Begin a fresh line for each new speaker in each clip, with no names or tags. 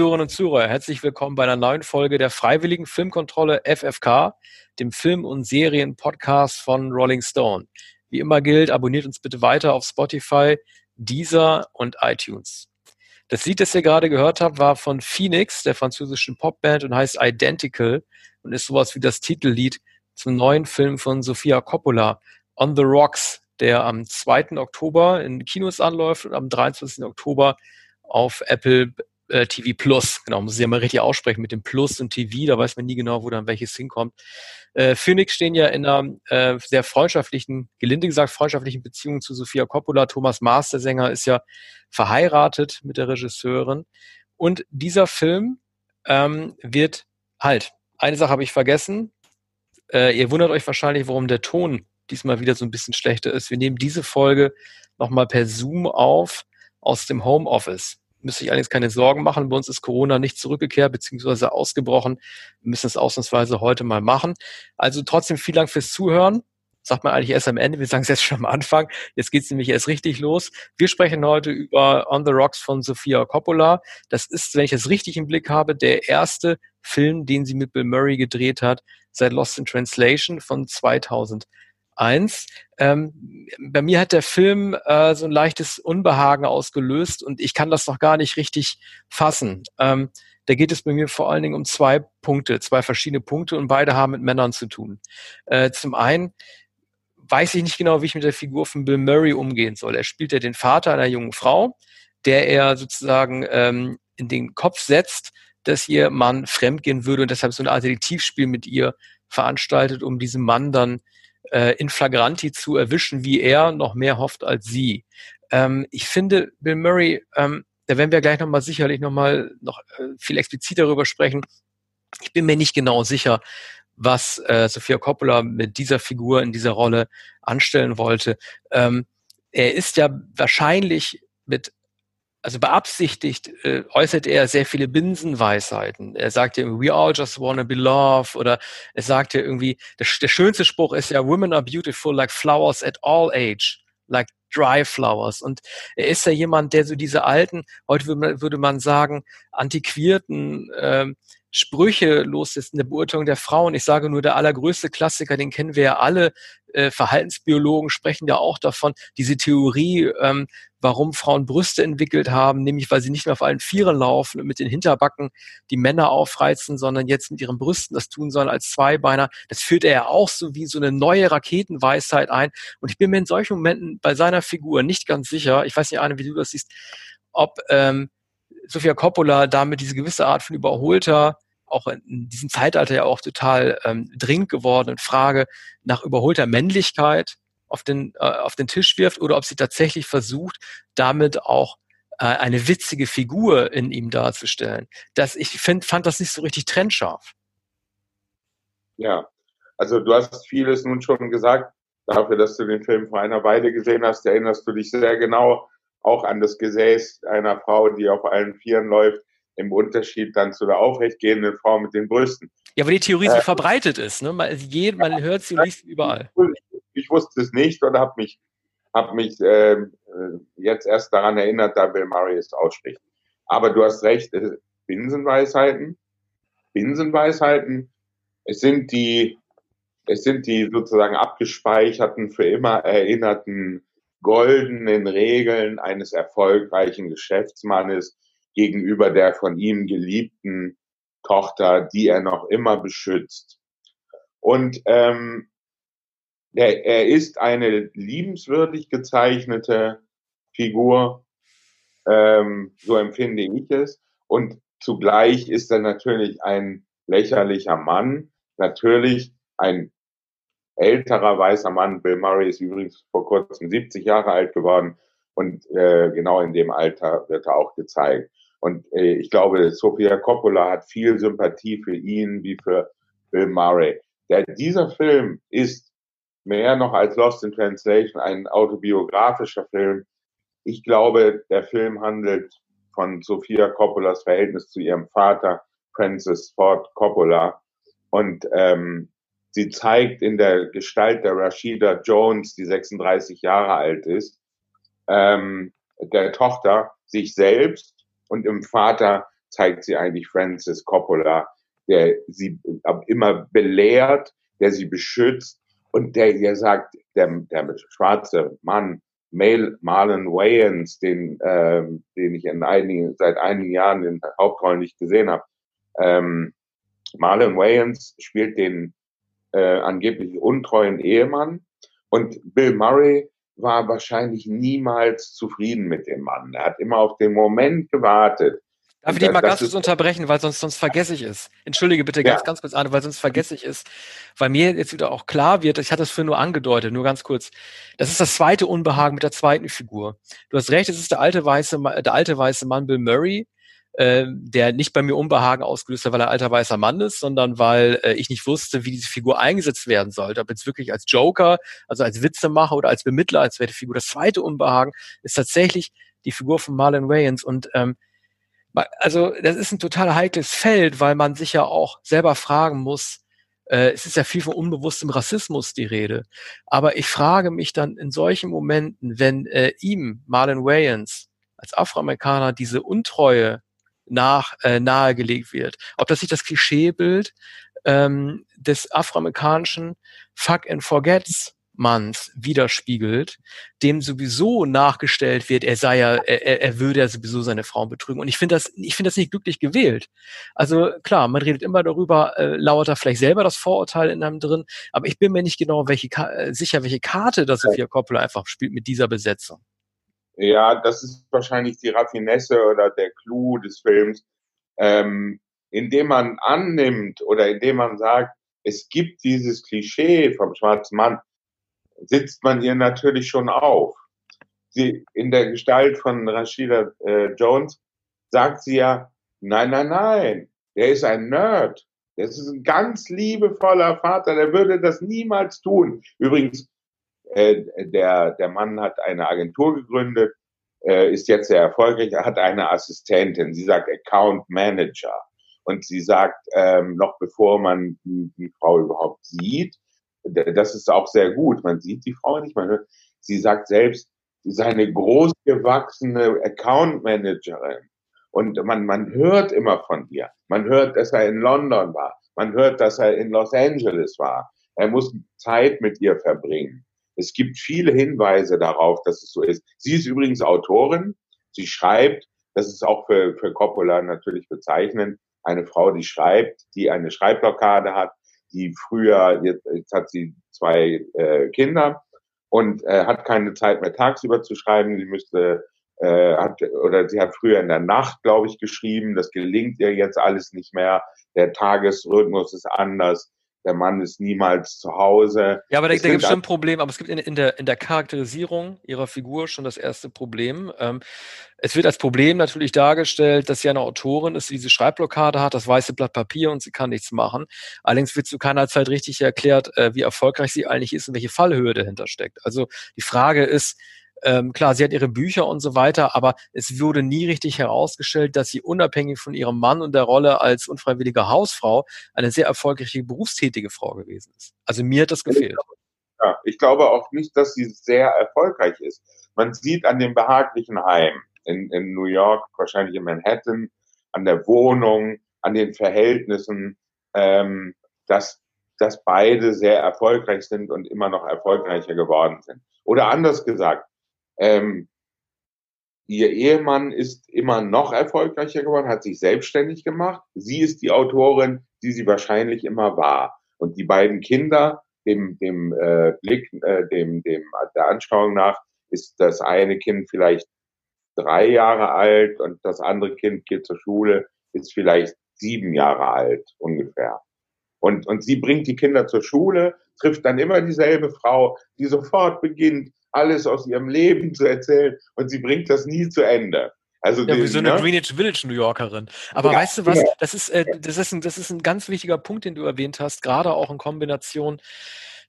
Zuhörerinnen und Zuhörer, herzlich willkommen bei einer neuen Folge der Freiwilligen Filmkontrolle FFK, dem Film- und Serien-Podcast von Rolling Stone. Wie immer gilt, abonniert uns bitte weiter auf Spotify, Deezer und iTunes. Das Lied, das ihr gerade gehört habt, war von Phoenix, der französischen Popband und heißt Identical und ist sowas wie das Titellied zum neuen Film von Sofia Coppola, On the Rocks, der am 2. Oktober in Kinos anläuft und am 23. Oktober auf Apple äh, TV Plus. Genau, muss ich ja mal richtig aussprechen mit dem Plus und TV, da weiß man nie genau, wo dann welches hinkommt. Äh, Phoenix stehen ja in einer äh, sehr freundschaftlichen, gelinde gesagt, freundschaftlichen Beziehung zu Sophia Coppola. Thomas Maas, der Sänger, ist ja verheiratet mit der Regisseurin. Und dieser Film ähm, wird halt, eine Sache habe ich vergessen. Äh, ihr wundert euch wahrscheinlich, warum der Ton diesmal wieder so ein bisschen schlechter ist. Wir nehmen diese Folge nochmal per Zoom auf aus dem Homeoffice müsste ich allerdings keine Sorgen machen. Bei uns ist Corona nicht zurückgekehrt bzw. ausgebrochen. Wir müssen es ausnahmsweise heute mal machen. Also trotzdem vielen Dank fürs Zuhören. Sagt man eigentlich erst am Ende, wir sagen es jetzt schon am Anfang. Jetzt geht es nämlich erst richtig los. Wir sprechen heute über On the Rocks von Sofia Coppola. Das ist, wenn ich es richtig im Blick habe, der erste Film, den sie mit Bill Murray gedreht hat, seit Lost in Translation von 2000 eins. Ähm, bei mir hat der Film äh, so ein leichtes Unbehagen ausgelöst und ich kann das noch gar nicht richtig fassen. Ähm, da geht es bei mir vor allen Dingen um zwei Punkte, zwei verschiedene Punkte und beide haben mit Männern zu tun. Äh, zum einen weiß ich nicht genau, wie ich mit der Figur von Bill Murray umgehen soll. Er spielt ja den Vater einer jungen Frau, der er sozusagen ähm, in den Kopf setzt, dass ihr Mann fremdgehen würde und deshalb so eine Art Detektivspiel mit ihr veranstaltet, um diesem Mann dann äh, in flagranti zu erwischen, wie er noch mehr hofft als sie. Ähm, ich finde, Bill Murray, ähm, da werden wir gleich nochmal sicherlich nochmal noch äh, viel expliziter darüber sprechen. Ich bin mir nicht genau sicher, was äh, Sophia Coppola mit dieser Figur in dieser Rolle anstellen wollte. Ähm, er ist ja wahrscheinlich mit also beabsichtigt äh, äußert er sehr viele Binsenweisheiten. Er sagt ja, we all just wanna be loved oder er sagt ja irgendwie, der, der schönste Spruch ist ja, women are beautiful like flowers at all age, like dry flowers. Und er ist ja jemand, der so diese alten, heute würde man, würde man sagen, antiquierten ähm, Sprüche los ist in der Beurteilung der Frauen. Ich sage nur, der allergrößte Klassiker, den kennen wir ja alle. Äh, Verhaltensbiologen sprechen ja auch davon, diese Theorie, ähm, warum Frauen Brüste entwickelt haben, nämlich weil sie nicht mehr auf allen Vieren laufen und mit den Hinterbacken die Männer aufreizen, sondern jetzt mit ihren Brüsten das tun sollen als Zweibeiner. Das führt er ja auch so wie so eine neue Raketenweisheit ein. Und ich bin mir in solchen Momenten bei seiner Figur nicht ganz sicher, ich weiß nicht, Arne, wie du das siehst, ob ähm, Sofia Coppola damit diese gewisse Art von überholter, auch in diesem Zeitalter ja auch total ähm, dringend gewordenen Frage nach überholter Männlichkeit auf den, äh, auf den Tisch wirft oder ob sie tatsächlich versucht, damit auch äh, eine witzige Figur in ihm darzustellen. Das, ich find, fand das nicht so richtig trennscharf.
Ja, also du hast vieles nun schon gesagt. Dafür, dass du den Film vor einer Weile gesehen hast, erinnerst du dich sehr genau auch an das Gesäß einer Frau, die auf allen Vieren läuft, im Unterschied dann zu der aufrechtgehenden Frau mit den Brüsten.
Ja, weil die Theorie äh, so verbreitet ist. Ne? Man, je, man ja, hört sie und liest überall.
Ich, ich wusste es nicht und habe mich, hab mich äh, jetzt erst daran erinnert, da Bill Murray es ausspricht. Aber du hast recht, äh, Binsenweisheiten, Binsenweisheiten, es sind die, es sind die sozusagen abgespeicherten, für immer erinnerten goldenen Regeln eines erfolgreichen Geschäftsmannes gegenüber der von ihm geliebten Tochter, die er noch immer beschützt. Und ähm, er, er ist eine liebenswürdig gezeichnete Figur, ähm, so empfinde ich es. Und zugleich ist er natürlich ein lächerlicher Mann, natürlich ein älterer weißer Mann. Bill Murray ist übrigens vor kurzem 70 Jahre alt geworden und äh, genau in dem Alter wird er auch gezeigt. Und äh, ich glaube, Sofia Coppola hat viel Sympathie für ihn wie für Bill Murray. Der, dieser Film ist mehr noch als Lost in Translation ein autobiografischer Film. Ich glaube, der Film handelt von Sofia Coppolas Verhältnis zu ihrem Vater, Francis Ford Coppola. Und ähm, Sie zeigt in der Gestalt der Rashida Jones, die 36 Jahre alt ist, ähm, der Tochter sich selbst und im Vater zeigt sie eigentlich Francis Coppola, der sie immer belehrt, der sie beschützt und der ihr sagt, der, der schwarze Mann, Mal, Marlon Wayans, den, ähm, den ich in einigen, seit einigen Jahren in der Hauptrolle nicht gesehen habe. Ähm, Marlon Wayans spielt den äh, angeblich untreuen Ehemann und Bill Murray war wahrscheinlich niemals zufrieden mit dem Mann. Er hat immer auf den Moment gewartet,
Darf ich dich mal ganz kurz unterbrechen, weil sonst, sonst vergesse ich es. Entschuldige bitte ganz, ja. ganz kurz, Arne, weil sonst vergesse ich es. Weil mir jetzt wieder auch klar wird, ich hatte es für nur angedeutet, nur ganz kurz. Das ist das zweite Unbehagen mit der zweiten Figur. Du hast recht, es ist der alte weiße, der alte weiße Mann Bill Murray, äh, der nicht bei mir Unbehagen ausgelöst hat, weil er alter weißer Mann ist, sondern weil äh, ich nicht wusste, wie diese Figur eingesetzt werden sollte. Ob jetzt wirklich als Joker, also als Witzemacher oder als Bemittler, als zweite Figur. Das zweite Unbehagen ist tatsächlich die Figur von Marlon Wayans und ähm, also das ist ein total heikles Feld, weil man sich ja auch selber fragen muss, äh, es ist ja viel von unbewusstem Rassismus die Rede. Aber ich frage mich dann in solchen Momenten, wenn äh, ihm, Marlon Wayans, als Afroamerikaner diese Untreue nach, äh, nahegelegt wird, ob das nicht das Klischeebild ähm, des afroamerikanischen Fuck and Forgets Manns widerspiegelt, dem sowieso nachgestellt wird, er sei ja, er, er würde ja sowieso seine Frauen betrügen. Und ich finde das, ich finde das nicht glücklich gewählt. Also klar, man redet immer darüber, äh, lauert da vielleicht selber das Vorurteil in einem drin, aber ich bin mir nicht genau welche, äh, sicher, welche Karte das Sophia Coppola einfach spielt mit dieser Besetzung.
Ja, das ist wahrscheinlich die Raffinesse oder der Clou des Films, ähm, indem man annimmt oder indem man sagt, es gibt dieses Klischee vom schwarzen Mann, sitzt man ihr natürlich schon auf. Sie, in der Gestalt von Rashida äh, Jones sagt sie ja, nein, nein, nein, der ist ein Nerd. Das ist ein ganz liebevoller Vater, der würde das niemals tun. Übrigens, äh, der, der Mann hat eine Agentur gegründet, äh, ist jetzt sehr erfolgreich, er hat eine Assistentin, sie sagt Account Manager. Und sie sagt, ähm, noch bevor man die, die Frau überhaupt sieht, das ist auch sehr gut. Man sieht die Frau nicht, man hört, sie sagt selbst, sie ist eine großgewachsene Account Managerin. Und man, man hört immer von ihr. Man hört, dass er in London war. Man hört, dass er in Los Angeles war. Er muss Zeit mit ihr verbringen. Es gibt viele Hinweise darauf, dass es so ist. Sie ist übrigens Autorin. Sie schreibt, das ist auch für, für Coppola natürlich bezeichnend, eine Frau, die schreibt, die eine Schreibblockade hat, die früher, jetzt, jetzt hat sie zwei äh, Kinder und äh, hat keine Zeit mehr tagsüber zu schreiben. Sie müsste äh, hat, oder sie hat früher in der Nacht, glaube ich, geschrieben. Das gelingt ihr jetzt alles nicht mehr. Der Tagesrhythmus ist anders der Mann ist niemals zu Hause.
Ja, aber da, da gibt es schon ein Problem, aber es gibt in, in, der, in der Charakterisierung ihrer Figur schon das erste Problem. Ähm, es wird als Problem natürlich dargestellt, dass sie eine Autorin ist, die diese Schreibblockade hat, das weiße Blatt Papier und sie kann nichts machen. Allerdings wird zu keiner Zeit richtig erklärt, äh, wie erfolgreich sie eigentlich ist und welche Fallhöhe dahinter steckt. Also die Frage ist, ähm, klar, sie hat ihre Bücher und so weiter, aber es wurde nie richtig herausgestellt, dass sie unabhängig von ihrem Mann und der Rolle als unfreiwillige Hausfrau eine sehr erfolgreiche berufstätige Frau gewesen ist. Also mir hat das gefehlt.
Ja, ich glaube auch nicht, dass sie sehr erfolgreich ist. Man sieht an dem behaglichen Heim in, in New York, wahrscheinlich in Manhattan, an der Wohnung, an den Verhältnissen, ähm, dass, dass beide sehr erfolgreich sind und immer noch erfolgreicher geworden sind. Oder anders gesagt, ähm, ihr Ehemann ist immer noch erfolgreicher geworden, hat sich selbstständig gemacht. Sie ist die Autorin, die sie wahrscheinlich immer war. Und die beiden Kinder, dem, dem äh, Blick, äh, dem, dem der Anschauung nach, ist das eine Kind vielleicht drei Jahre alt und das andere Kind geht zur Schule, ist vielleicht sieben Jahre alt ungefähr. Und, und sie bringt die Kinder zur Schule, trifft dann immer dieselbe Frau, die sofort beginnt, alles aus ihrem Leben zu erzählen und sie bringt das nie zu Ende.
Also ja, wie so eine ne? Greenwich Village New Yorkerin. Aber ja, weißt du was? Ja. Das ist, äh, das ist ein, das ist ein ganz wichtiger Punkt, den du erwähnt hast, gerade auch in Kombination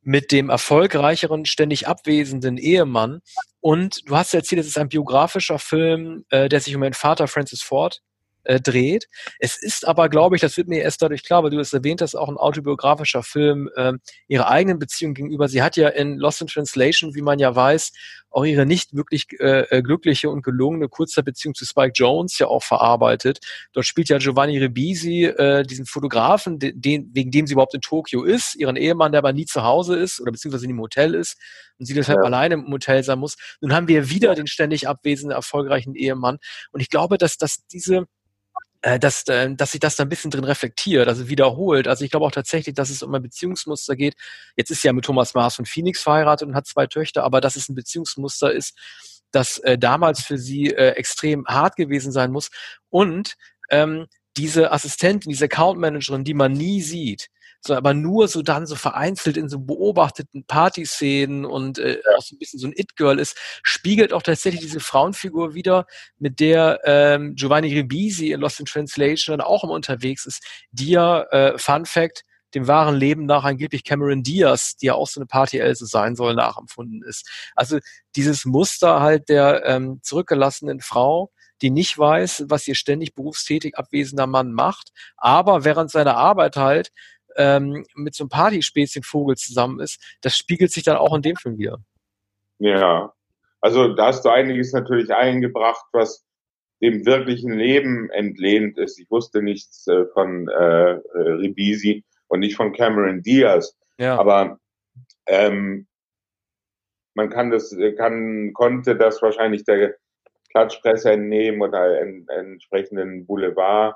mit dem erfolgreicheren, ständig abwesenden Ehemann. Und du hast erzählt, es ist ein biografischer Film, äh, der sich um ihren Vater Francis Ford äh, dreht. Es ist aber, glaube ich, das wird mir erst dadurch klar, weil du es erwähnt hast, auch ein autobiografischer Film, äh, ihre eigenen Beziehungen gegenüber. Sie hat ja in Lost in Translation, wie man ja weiß, auch ihre nicht wirklich äh, äh glückliche und gelungene Kurzzeitbeziehung zu Spike Jones ja auch verarbeitet. Dort spielt ja Giovanni Ribisi äh, diesen Fotografen, den, wegen dem sie überhaupt in Tokio ist, ihren Ehemann, der aber nie zu Hause ist oder beziehungsweise in dem Hotel ist und sie deshalb ja. alleine im Hotel sein muss. Nun haben wir wieder den ständig abwesenden, erfolgreichen Ehemann. Und ich glaube, dass, dass diese äh, dass, äh, dass sich das da ein bisschen drin reflektiert, also wiederholt. Also ich glaube auch tatsächlich, dass es um ein Beziehungsmuster geht. Jetzt ist sie ja mit Thomas Maas von Phoenix verheiratet und hat zwei Töchter, aber dass es ein Beziehungsmuster ist, das äh, damals für sie äh, extrem hart gewesen sein muss. Und ähm, diese Assistentin, diese Account Managerin, die man nie sieht, so aber nur so dann so vereinzelt in so beobachteten Partyszenen und äh, auch so ein bisschen so ein It-Girl ist, spiegelt auch tatsächlich diese Frauenfigur wieder, mit der ähm, Giovanni Ribisi in Lost in Translation dann auch immer unterwegs ist, die ja, äh, Fun Fact, dem wahren Leben nach angeblich Cameron Diaz, die ja auch so eine Party-Else sein soll, nachempfunden ist. Also dieses Muster halt der ähm, zurückgelassenen Frau, die nicht weiß, was ihr ständig berufstätig abwesender Mann macht, aber während seiner Arbeit halt ähm, mit so einem Partyspäßchenvogel zusammen ist, das spiegelt sich dann auch in dem Film wieder.
Ja, also da hast du einiges natürlich eingebracht, was dem wirklichen Leben entlehnt ist. Ich wusste nichts äh, von äh, äh Ribisi und nicht von Cameron Diaz. Ja. Aber ähm, man kann das, kann, konnte das wahrscheinlich der Klatschpresse entnehmen oder en, entsprechenden Boulevard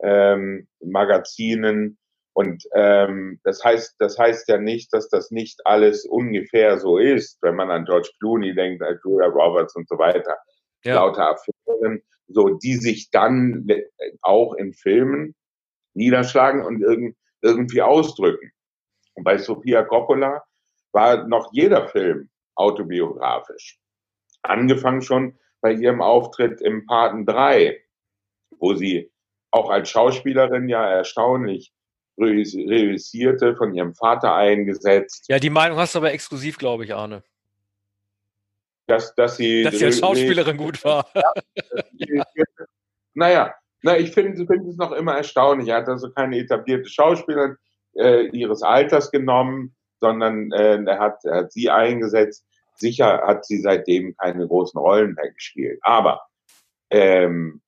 ähm, Magazinen. Und ähm, das heißt, das heißt ja nicht, dass das nicht alles ungefähr so ist, wenn man an George Clooney denkt, an Julia Roberts und so weiter. Ja. Lauter Affären, so die sich dann auch in Filmen niederschlagen und irg irgendwie ausdrücken. Und bei Sofia Coppola war noch jeder Film autobiografisch. Angefangen schon bei ihrem Auftritt im Paten 3, wo sie auch als Schauspielerin ja erstaunlich reüssierte, von ihrem Vater eingesetzt.
Ja, die Meinung hast du aber exklusiv, glaube ich, Arne.
Dass, dass sie,
dass sie als Schauspielerin gut war.
Ja, naja, na, ich finde find es noch immer erstaunlich. Er hat also keine etablierte Schauspielerin äh, ihres Alters genommen, sondern äh, er, hat, er hat sie eingesetzt. Sicher hat sie seitdem keine großen Rollen mehr gespielt. Aber ähm,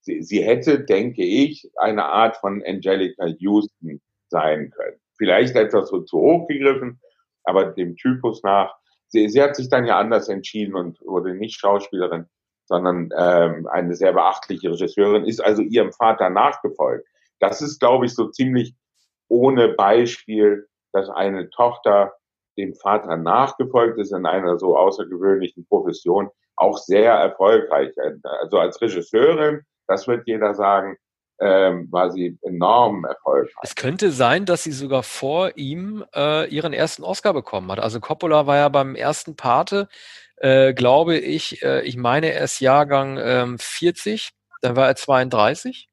sie, sie hätte, denke ich, eine Art von Angelica Houston sein können. Vielleicht etwas so zu hoch gegriffen, aber dem Typus nach. Sie, sie hat sich dann ja anders entschieden und wurde nicht Schauspielerin, sondern ähm, eine sehr beachtliche Regisseurin, ist also ihrem Vater nachgefolgt. Das ist, glaube ich, so ziemlich ohne Beispiel, dass eine Tochter dem Vater nachgefolgt ist in einer so außergewöhnlichen Profession, auch sehr erfolgreich. Also als Regisseurin das wird jeder sagen, ähm, war sie enorm erfolgreich.
Es könnte sein, dass sie sogar vor ihm äh, ihren ersten Oscar bekommen hat. Also Coppola war ja beim ersten Pate, äh, glaube ich, äh, ich meine, er ist Jahrgang ähm, 40, dann war er 32.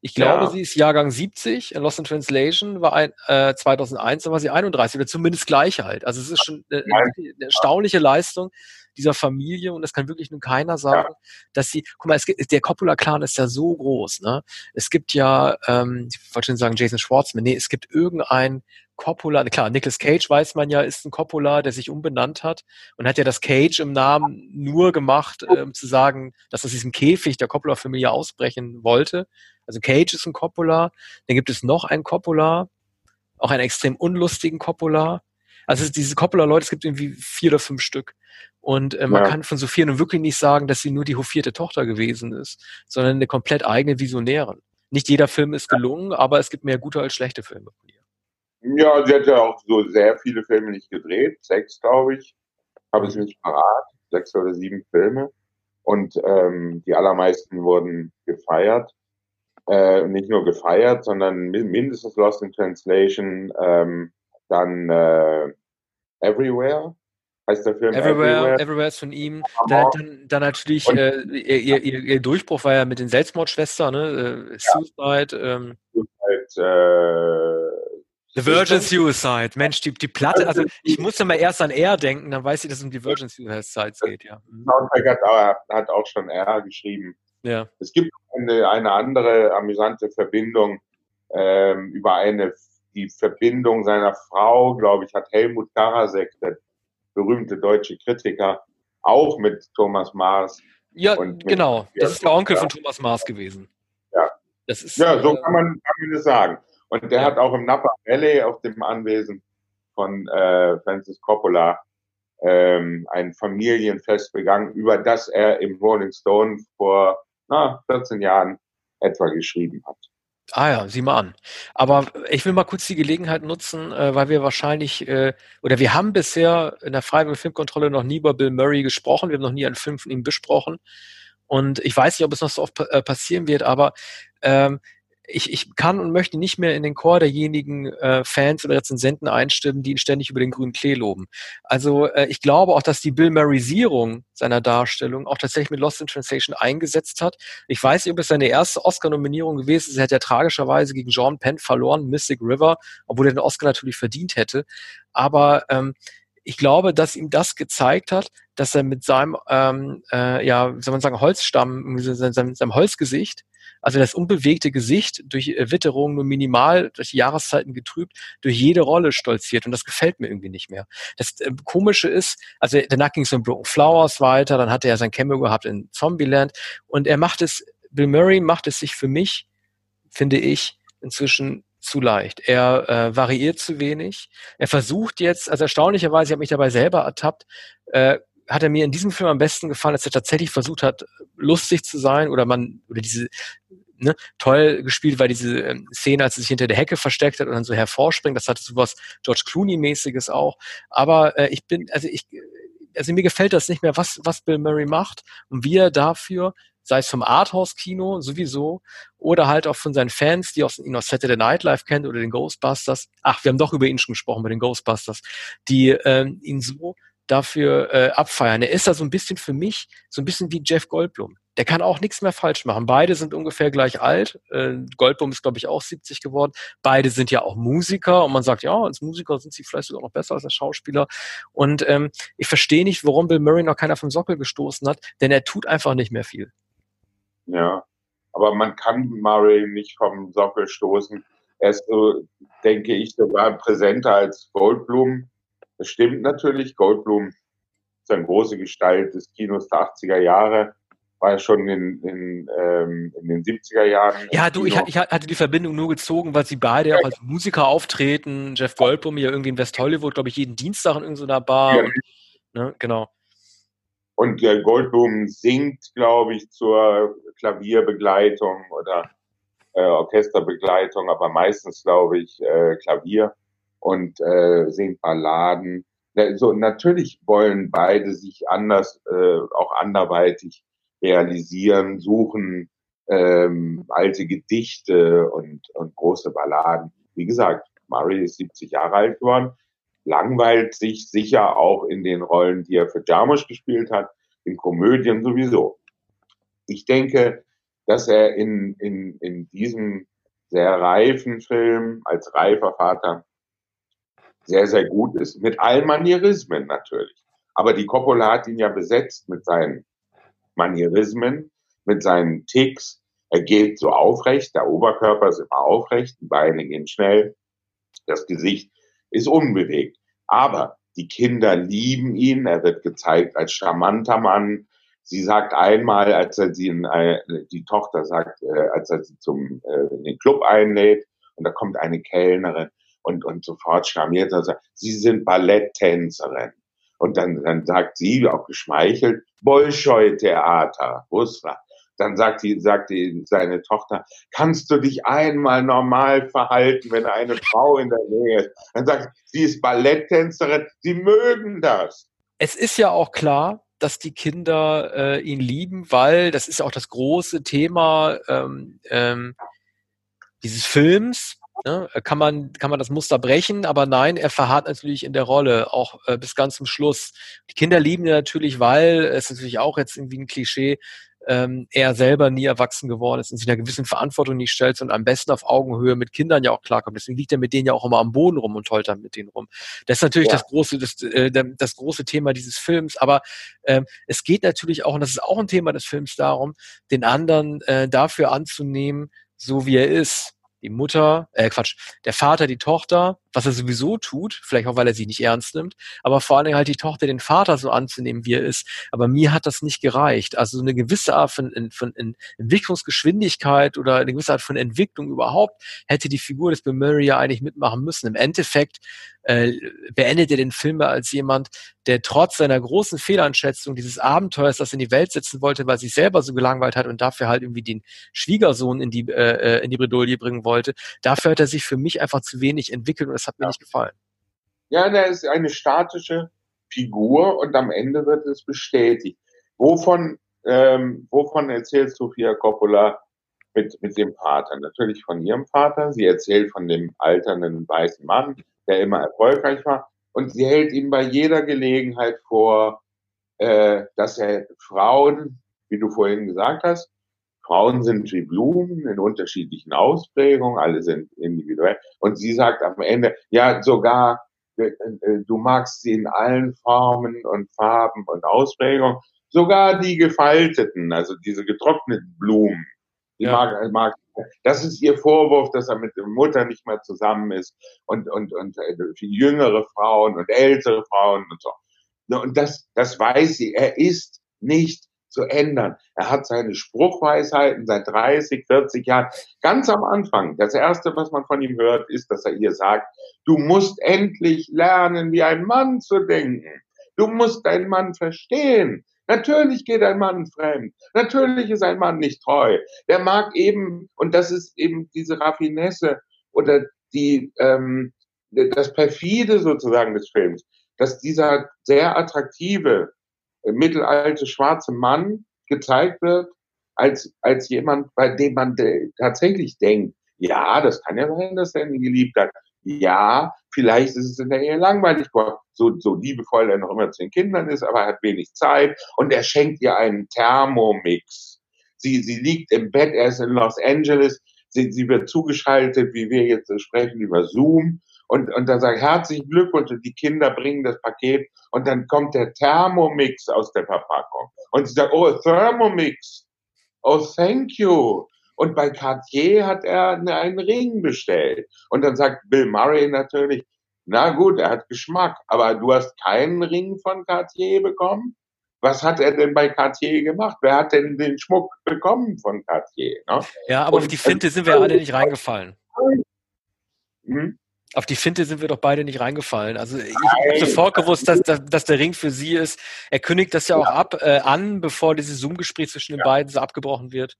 Ich glaube, ja. sie ist Jahrgang 70. In Lost in Translation war ein, äh, 2001, dann war sie 31 oder zumindest gleich halt. Also es ist schon eine, eine erstaunliche Leistung dieser Familie und es kann wirklich nun keiner sagen, ja. dass sie, guck mal, es gibt, der Coppola-Clan ist ja so groß, ne? Es gibt ja, ähm, ich wollte schon sagen Jason Schwartzman, nee, es gibt irgendein Coppola, klar, Nicolas Cage weiß man ja, ist ein Coppola, der sich umbenannt hat und hat ja das Cage im Namen nur gemacht, um ähm, zu sagen, dass aus diesem Käfig der Coppola-Familie ausbrechen wollte. Also Cage ist ein Coppola, dann gibt es noch einen Coppola, auch einen extrem unlustigen Coppola. Also diese Coppola-Leute, es gibt irgendwie vier oder fünf Stück. Und äh, man ja. kann von Sophia nun wirklich nicht sagen, dass sie nur die hofierte Tochter gewesen ist, sondern eine komplett eigene Visionärin. Nicht jeder Film ist gelungen, aber es gibt mehr gute als schlechte Filme von ihr.
Ja, sie hat ja auch so sehr viele Filme nicht gedreht. Sechs, glaube ich. Habe ich nicht parat. Sechs oder sieben Filme. Und ähm, die allermeisten wurden gefeiert. Äh, nicht nur gefeiert, sondern mindestens Lost in Translation, ähm, dann äh, Everywhere,
heißt der Film. Everywhere, Everywhere, Everywhere ist von ihm. Dann, dann, dann natürlich, äh, ihr, ihr, ihr, Durchbruch war ja mit den Selbstmordschwestern, ne? Äh, Suicide. Ähm, Suicide äh, The Virgin Suicide, Mensch, die, die Platte, also ich musste mal erst an R denken, dann weiß ich, dass es um die Virgin Suicide geht, ja.
Mhm. Soundtrack hat, hat auch schon R geschrieben.
Ja.
Es gibt eine, eine andere amüsante Verbindung ähm, über eine die Verbindung seiner Frau, glaube ich, hat Helmut Karasek, der berühmte deutsche Kritiker, auch mit Thomas Mars.
Ja, genau. Das ist der Onkel von Thomas Mars gewesen.
Ja. Das ist, ja, so äh, kann man, kann man das sagen. Und der ja. hat auch im Napa Valley auf dem Anwesen von äh, Francis Coppola ähm, ein Familienfest begangen, über das er im Rolling Stone vor na, 14 Jahren etwa geschrieben hat.
Ah ja, sieh mal an. Aber ich will mal kurz die Gelegenheit nutzen, äh, weil wir wahrscheinlich, äh, oder wir haben bisher in der Freiwilligen Filmkontrolle noch nie über Bill Murray gesprochen, wir haben noch nie einen Film von ihm besprochen. Und ich weiß nicht, ob es noch so oft äh, passieren wird, aber ähm, ich, ich kann und möchte nicht mehr in den Chor derjenigen äh, Fans oder Rezensenten einstimmen, die ihn ständig über den grünen Klee loben. Also äh, ich glaube auch, dass die Bill Murraysierung seiner Darstellung auch tatsächlich mit Lost in Translation eingesetzt hat. Ich weiß nicht, ob es seine erste Oscar-Nominierung gewesen ist. Er hat ja tragischerweise gegen John Penn verloren, Mystic River, obwohl er den Oscar natürlich verdient hätte. Aber ähm, ich glaube, dass ihm das gezeigt hat, dass er mit seinem, ähm, äh, ja, soll man sagen, Holzstamm, seinem, seinem Holzgesicht, also das unbewegte Gesicht durch Witterung nur minimal, durch die Jahreszeiten getrübt, durch jede Rolle stolziert. Und das gefällt mir irgendwie nicht mehr. Das äh, Komische ist, also danach ging es um Broken Flowers weiter, dann hatte er sein Cameo gehabt in Zombieland und er macht es, Bill Murray macht es sich für mich, finde ich, inzwischen zu leicht. Er äh, variiert zu wenig. Er versucht jetzt, also erstaunlicherweise, ich habe mich dabei selber ertappt, äh, hat er mir in diesem Film am besten gefallen, als er tatsächlich versucht hat, lustig zu sein oder man, oder diese, ne, toll gespielt, weil diese ähm, Szene, als er sich hinter der Hecke versteckt hat und dann so hervorspringt, das hatte sowas George Clooney-mäßiges auch. Aber äh, ich bin, also ich, also mir gefällt das nicht mehr, was, was Bill Murray macht und wie er dafür, sei es vom Arthouse-Kino sowieso oder halt auch von seinen Fans, die aus, ihn aus Saturday Night Live kennen oder den Ghostbusters. Ach, wir haben doch über ihn schon gesprochen, bei den Ghostbusters, die ähm, ihn so dafür äh, abfeiern. Er ist da so ein bisschen für mich so ein bisschen wie Jeff Goldblum. Der kann auch nichts mehr falsch machen. Beide sind ungefähr gleich alt. Äh, Goldblum ist, glaube ich, auch 70 geworden. Beide sind ja auch Musiker und man sagt, ja, als Musiker sind sie vielleicht sogar noch besser als als Schauspieler. Und ähm, ich verstehe nicht, warum Bill Murray noch keiner vom Sockel gestoßen hat, denn er tut einfach nicht mehr viel.
Ja, aber man kann Murray nicht vom Sockel stoßen. Er ist so, denke ich, sogar präsenter als Goldblum das stimmt natürlich. Goldblum ist eine große Gestalt des Kinos der 80er Jahre. War ja schon in, in, ähm, in den 70er Jahren.
Ja, du, ich, ich, hatte die Verbindung nur gezogen, weil sie beide ja auch als Musiker auftreten. Jeff Goldblum ja irgendwie in West Hollywood, glaube ich, jeden Dienstag in irgendeiner Bar. Ja. Und, ne, genau.
Und der Goldblum singt, glaube ich, zur Klavierbegleitung oder äh, Orchesterbegleitung, aber meistens, glaube ich, äh, Klavier und äh, singen Balladen. So, natürlich wollen beide sich anders, äh, auch anderweitig realisieren, suchen ähm, alte Gedichte und, und große Balladen. Wie gesagt, Murray ist 70 Jahre alt geworden, langweilt sich sicher auch in den Rollen, die er für Jarmusch gespielt hat, in Komödien sowieso. Ich denke, dass er in, in, in diesem sehr reifen Film als reifer Vater sehr, sehr gut ist, mit allen Manierismen natürlich. Aber die Coppola hat ihn ja besetzt mit seinen Manierismen, mit seinen Ticks. Er geht so aufrecht, der Oberkörper ist immer aufrecht, die Beine gehen schnell, das Gesicht ist unbewegt. Aber die Kinder lieben ihn, er wird gezeigt als charmanter Mann. Sie sagt einmal, als er sie in, äh, die Tochter sagt, äh, als er sie zum äh, in den Club einlädt, und da kommt eine Kellnerin, und, und sofort charmiert er sagt, Sie sind Balletttänzerin. Und dann, dann sagt sie, auch geschmeichelt, Bolschoi-Theater, Usra. Dann sagt die, sagt die, seine Tochter, kannst du dich einmal normal verhalten, wenn eine Frau in der Nähe ist? Dann sagt sie ist Balletttänzerin, sie mögen das.
Es ist ja auch klar, dass die Kinder äh, ihn lieben, weil das ist auch das große Thema ähm, ähm, dieses Films, Ne? Kann, man, kann man das Muster brechen, aber nein, er verharrt natürlich in der Rolle, auch äh, bis ganz zum Schluss. Die Kinder lieben ihn natürlich, weil es natürlich auch jetzt irgendwie ein Klischee, ähm, er selber nie erwachsen geworden ist und sich einer gewissen Verantwortung nicht stellt und am besten auf Augenhöhe mit Kindern ja auch klarkommt. Deswegen liegt er mit denen ja auch immer am Boden rum und dann mit denen rum. Das ist natürlich ja. das große, das, äh, das große Thema dieses Films. Aber ähm, es geht natürlich auch, und das ist auch ein Thema des Films, darum, den anderen äh, dafür anzunehmen, so wie er ist die Mutter, äh Quatsch, der Vater die Tochter, was er sowieso tut, vielleicht auch, weil er sie nicht ernst nimmt, aber vor allen Dingen halt die Tochter den Vater so anzunehmen, wie er ist. Aber mir hat das nicht gereicht. Also eine gewisse Art von, von, Entwicklungsgeschwindigkeit oder eine gewisse Art von Entwicklung überhaupt hätte die Figur des Bill Murray ja eigentlich mitmachen müssen. Im Endeffekt äh, beendet er den Film als jemand, der trotz seiner großen Fehleinschätzung dieses Abenteuers, das in die Welt setzen wollte, weil sich selber so gelangweilt hat und dafür halt irgendwie den Schwiegersohn in die, äh, äh in die Bredouille bringen wollte, dafür hat er sich für mich einfach zu wenig entwickelt und das hat mir ja. nicht gefallen.
Ja, der ist eine statische Figur und am Ende wird es bestätigt. Wovon, ähm, wovon erzählt Sofia Coppola mit, mit dem Vater? Natürlich von ihrem Vater. Sie erzählt von dem alternden weißen Mann, der immer erfolgreich war. Und sie hält ihm bei jeder Gelegenheit vor, äh, dass er Frauen, wie du vorhin gesagt hast, Frauen sind wie Blumen in unterschiedlichen Ausprägungen, alle sind individuell. Und sie sagt am Ende, ja, sogar äh, äh, du magst sie in allen Formen und Farben und Ausprägungen, sogar die gefalteten, also diese getrockneten Blumen, die ja. mag, mag das ist ihr Vorwurf, dass er mit der Mutter nicht mehr zusammen ist und, und, und äh, jüngere Frauen und ältere Frauen und so. Und das, das weiß sie. Er ist nicht zu ändern. Er hat seine Spruchweisheiten seit 30, 40 Jahren. Ganz am Anfang, das erste, was man von ihm hört, ist, dass er ihr sagt, du musst endlich lernen, wie ein Mann zu denken. Du musst deinen Mann verstehen. Natürlich geht ein Mann fremd. Natürlich ist ein Mann nicht treu. Der mag eben, und das ist eben diese Raffinesse oder die, ähm, das perfide sozusagen des Films, dass dieser sehr attraktive, mittelalte schwarze Mann gezeigt wird, als, als jemand, bei dem man tatsächlich denkt, ja, das kann ja sein, dass er ihn geliebt hat. Ja, vielleicht ist es in der Ehe langweilig, so, so liebevoll er noch immer zu den Kindern ist, aber er hat wenig Zeit und er schenkt ihr einen Thermomix. Sie, sie liegt im Bett, er ist in Los Angeles, sie, sie wird zugeschaltet, wie wir jetzt sprechen, über Zoom und, und dann sagt herzlichen Glückwunsch und die Kinder bringen das Paket und dann kommt der Thermomix aus der Verpackung und sie sagt, oh, Thermomix, oh, thank you. Und bei Cartier hat er einen Ring bestellt. Und dann sagt Bill Murray natürlich, na gut, er hat Geschmack, aber du hast keinen Ring von Cartier bekommen? Was hat er denn bei Cartier gemacht? Wer hat denn den Schmuck bekommen von Cartier?
Ne? Ja, aber Und, auf die Finte sind wir alle nicht reingefallen. Hm? Auf die Finte sind wir doch beide nicht reingefallen. Also ich habe sofort gewusst, dass, dass, dass, der Ring für sie ist. Er kündigt das ja auch ja. ab äh, an, bevor dieses Zoom-Gespräch zwischen den ja. beiden so abgebrochen wird.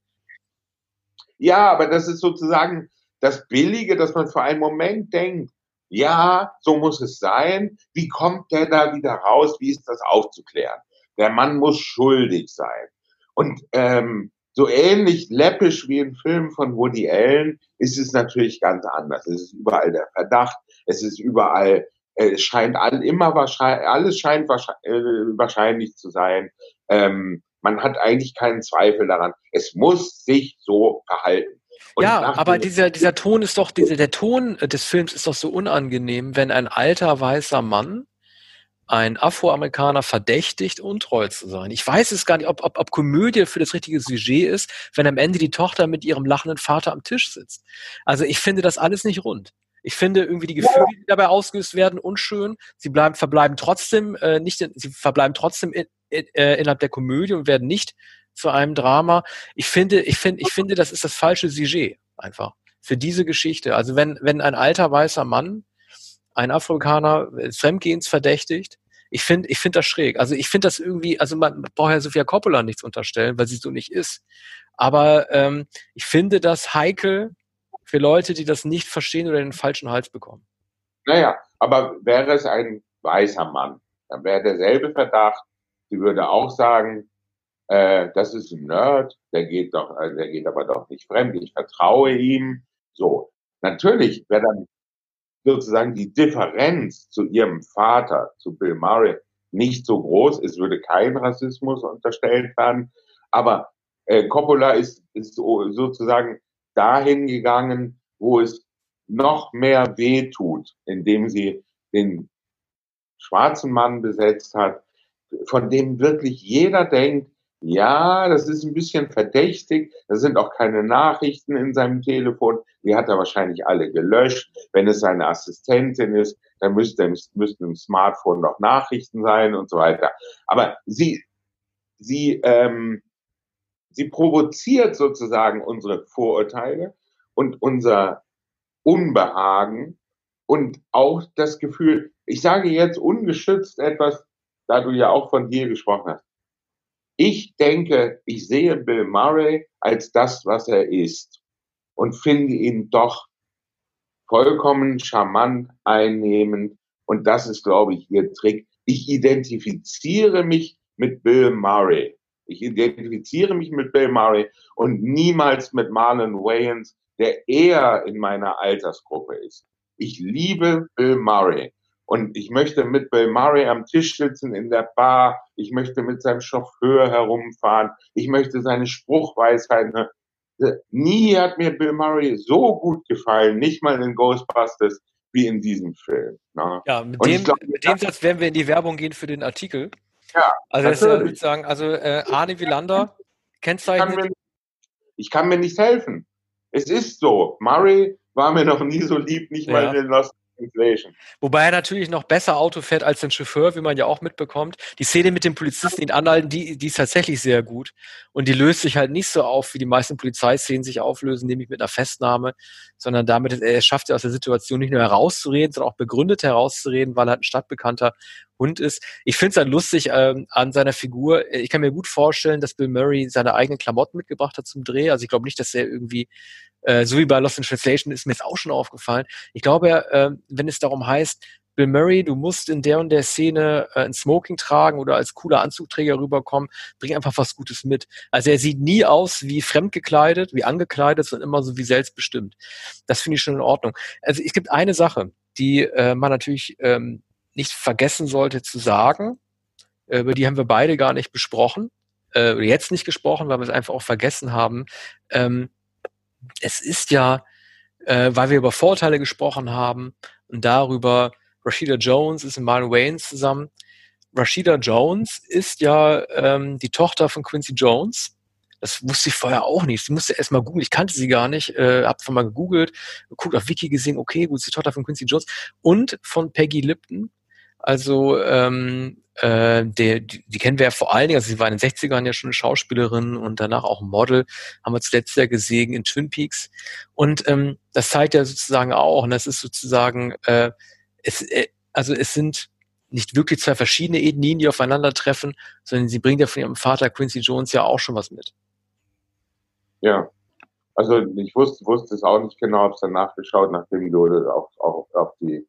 Ja, aber das ist sozusagen das Billige, dass man für einen Moment denkt, ja, so muss es sein. Wie kommt der da wieder raus? Wie ist das aufzuklären? Der Mann muss schuldig sein. Und ähm, so ähnlich läppisch wie im Film von Woody Allen ist es natürlich ganz anders. Es ist überall der Verdacht, es ist überall, äh, es scheint all, immer wahrscheinlich, alles scheint wahrscheinlich, äh, wahrscheinlich zu sein. Ähm, man hat eigentlich keinen Zweifel daran. Es muss sich so verhalten.
Und ja, aber dieser, dieser Ton ist doch, dieser, der Ton des Films ist doch so unangenehm, wenn ein alter weißer Mann ein Afroamerikaner verdächtigt, untreu zu sein. Ich weiß es gar nicht, ob, ob, ob Komödie für das richtige Sujet ist, wenn am Ende die Tochter mit ihrem lachenden Vater am Tisch sitzt. Also ich finde das alles nicht rund. Ich finde irgendwie die Gefühle, die dabei ausgelöst werden, unschön. Sie bleiben, verbleiben trotzdem äh, nicht, in, sie verbleiben trotzdem in, in, äh, innerhalb der Komödie und werden nicht zu einem Drama. Ich finde, ich finde, ich finde, das ist das falsche Sujet einfach für diese Geschichte. Also wenn, wenn ein alter weißer Mann ein Afrikaner Fremdgehens verdächtigt, ich finde, ich finde das schräg. Also ich finde das irgendwie, also man braucht ja Sophia Coppola nichts unterstellen, weil sie so nicht ist. Aber ähm, ich finde das heikel für Leute, die das nicht verstehen oder den falschen Hals bekommen.
Naja, aber wäre es ein weißer Mann, dann wäre derselbe Verdacht. Sie würde auch sagen, äh, das ist ein Nerd, der geht doch, äh, der geht aber doch nicht fremd, ich vertraue ihm. So. Natürlich wäre dann sozusagen die Differenz zu ihrem Vater, zu Bill Murray, nicht so groß. Es würde kein Rassismus unterstellt werden. Aber Äh, Coppola ist, ist so, sozusagen dahin gegangen, wo es noch mehr weh tut, indem sie den schwarzen Mann besetzt hat, von dem wirklich jeder denkt, ja, das ist ein bisschen verdächtig. Da sind auch keine Nachrichten in seinem Telefon. Die hat er wahrscheinlich alle gelöscht. Wenn es seine Assistentin ist, dann müsste, müssten im Smartphone noch Nachrichten sein und so weiter. Aber sie, sie, ähm, sie provoziert sozusagen unsere Vorurteile und unser Unbehagen und auch das Gefühl, ich sage jetzt ungeschützt etwas, da du ja auch von dir gesprochen hast. Ich denke, ich sehe Bill Murray als das, was er ist und finde ihn doch vollkommen charmant, einnehmend. Und das ist, glaube ich, ihr Trick. Ich identifiziere mich mit Bill Murray. Ich identifiziere mich mit Bill Murray und niemals mit Marlon Wayans, der eher in meiner Altersgruppe ist. Ich liebe Bill Murray. Und ich möchte mit Bill Murray am Tisch sitzen in der Bar. Ich möchte mit seinem Chauffeur herumfahren. Ich möchte seine Spruchweisheiten. Nie hat mir Bill Murray so gut gefallen, nicht mal in Ghostbusters, wie in diesem Film.
Ne? Ja, mit dem, glaub, mit dem Satz werden wir in die Werbung gehen für den Artikel. Ja, also das würde ich sagen, also äh, Arne Wielander, kennzeichnet.
Ich kann, mir, ich kann mir nicht helfen. Es ist so. Murray war mir noch nie so lieb, nicht ja. mal in Lost
Inflation. Wobei er natürlich noch besser Auto fährt als den Chauffeur, wie man ja auch mitbekommt. Die Szene mit dem Polizisten, ihn anhalten, die, die ist tatsächlich sehr gut. Und die löst sich halt nicht so auf, wie die meisten Polizeiszenen sich auflösen, nämlich mit einer Festnahme, sondern damit, er schafft ja aus der Situation nicht nur herauszureden, sondern auch begründet herauszureden, weil er halt ein stadtbekannter Hund ist. Ich finde es dann lustig ähm, an seiner Figur. Ich kann mir gut vorstellen, dass Bill Murray seine eigenen Klamotten mitgebracht hat zum Dreh. Also ich glaube nicht, dass er irgendwie äh, so wie bei Lost in Translation ist mir jetzt auch schon aufgefallen. Ich glaube, äh, wenn es darum heißt, Bill Murray, du musst in der und der Szene äh, ein Smoking tragen oder als cooler Anzugträger rüberkommen, bring einfach was Gutes mit. Also er sieht nie aus wie fremdgekleidet, wie angekleidet, sondern immer so wie selbstbestimmt. Das finde ich schon in Ordnung. Also es gibt eine Sache, die äh, man natürlich ähm, nicht vergessen sollte zu sagen. Äh, über die haben wir beide gar nicht besprochen. Äh, jetzt nicht gesprochen, weil wir es einfach auch vergessen haben. Ähm, es ist ja, äh, weil wir über Vorteile gesprochen haben und darüber, Rashida Jones ist mit Marlon Wayans zusammen. Rashida Jones ist ja ähm, die Tochter von Quincy Jones. Das wusste ich vorher auch nicht. Sie musste erst mal googeln. Ich kannte sie gar nicht. Äh, hab von mal gegoogelt, geguckt auf Wiki gesehen, okay, gut, ist die Tochter von Quincy Jones und von Peggy Lipton. Also ähm, äh, die, die kennen wir ja vor allen Dingen, also sie war in den 60ern ja schon eine Schauspielerin und danach auch Model, haben wir zuletzt ja gesehen in Twin Peaks. Und ähm, das zeigt ja sozusagen auch, und das ist sozusagen, äh, es, äh, also es sind nicht wirklich zwei verschiedene Ethnien, die aufeinandertreffen, sondern sie bringt ja von ihrem Vater Quincy Jones ja auch schon was mit.
Ja, also ich wusste, wusste es auch nicht genau, habe es dann nachgeschaut, nachdem du auch, auch auf die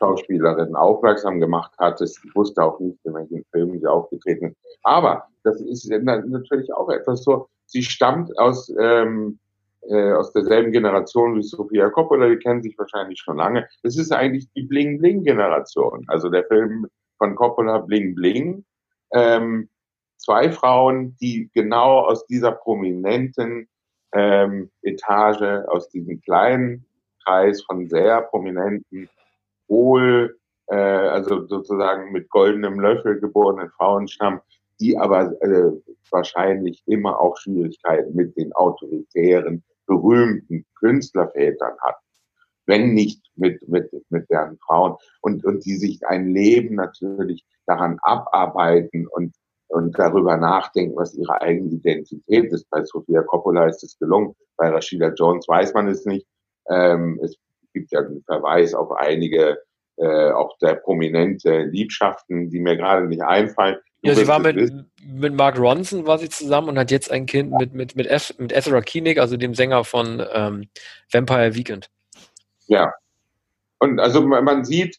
Schauspielerin aufmerksam gemacht hattest. Ich wusste auch nicht, in welchen Filmen sie aufgetreten ist. Aber das ist natürlich auch etwas so, sie stammt aus, ähm, äh, aus derselben Generation wie Sofia Coppola, die kennen sich wahrscheinlich schon lange. Das ist eigentlich die Bling-Bling-Generation. Also der Film von Coppola Bling Bling. Ähm, zwei Frauen, die genau aus dieser prominenten ähm, Etage, aus diesem kleinen Kreis von sehr prominenten wohl, äh, also sozusagen mit goldenem Löffel geborenen Frauen stammen, die aber äh, wahrscheinlich immer auch Schwierigkeiten mit den autoritären, berühmten Künstlervätern hatten. Wenn nicht mit, mit, mit deren Frauen. Und, und die sich ein Leben natürlich daran abarbeiten und, und darüber nachdenken, was ihre eigene Identität ist. Bei Sofia Coppola ist es gelungen. Bei Rashida Jones weiß man es nicht. Ähm, es gibt ja einen Verweis auf einige äh, auch der prominente Liebschaften, die mir gerade nicht einfallen.
Du ja, sie war mit, mit Mark Ronson war sie zusammen und hat jetzt ein Kind mit, mit, mit, F, mit Ezra Koenig, also dem Sänger von ähm, Vampire Weekend.
Ja. Und also man sieht,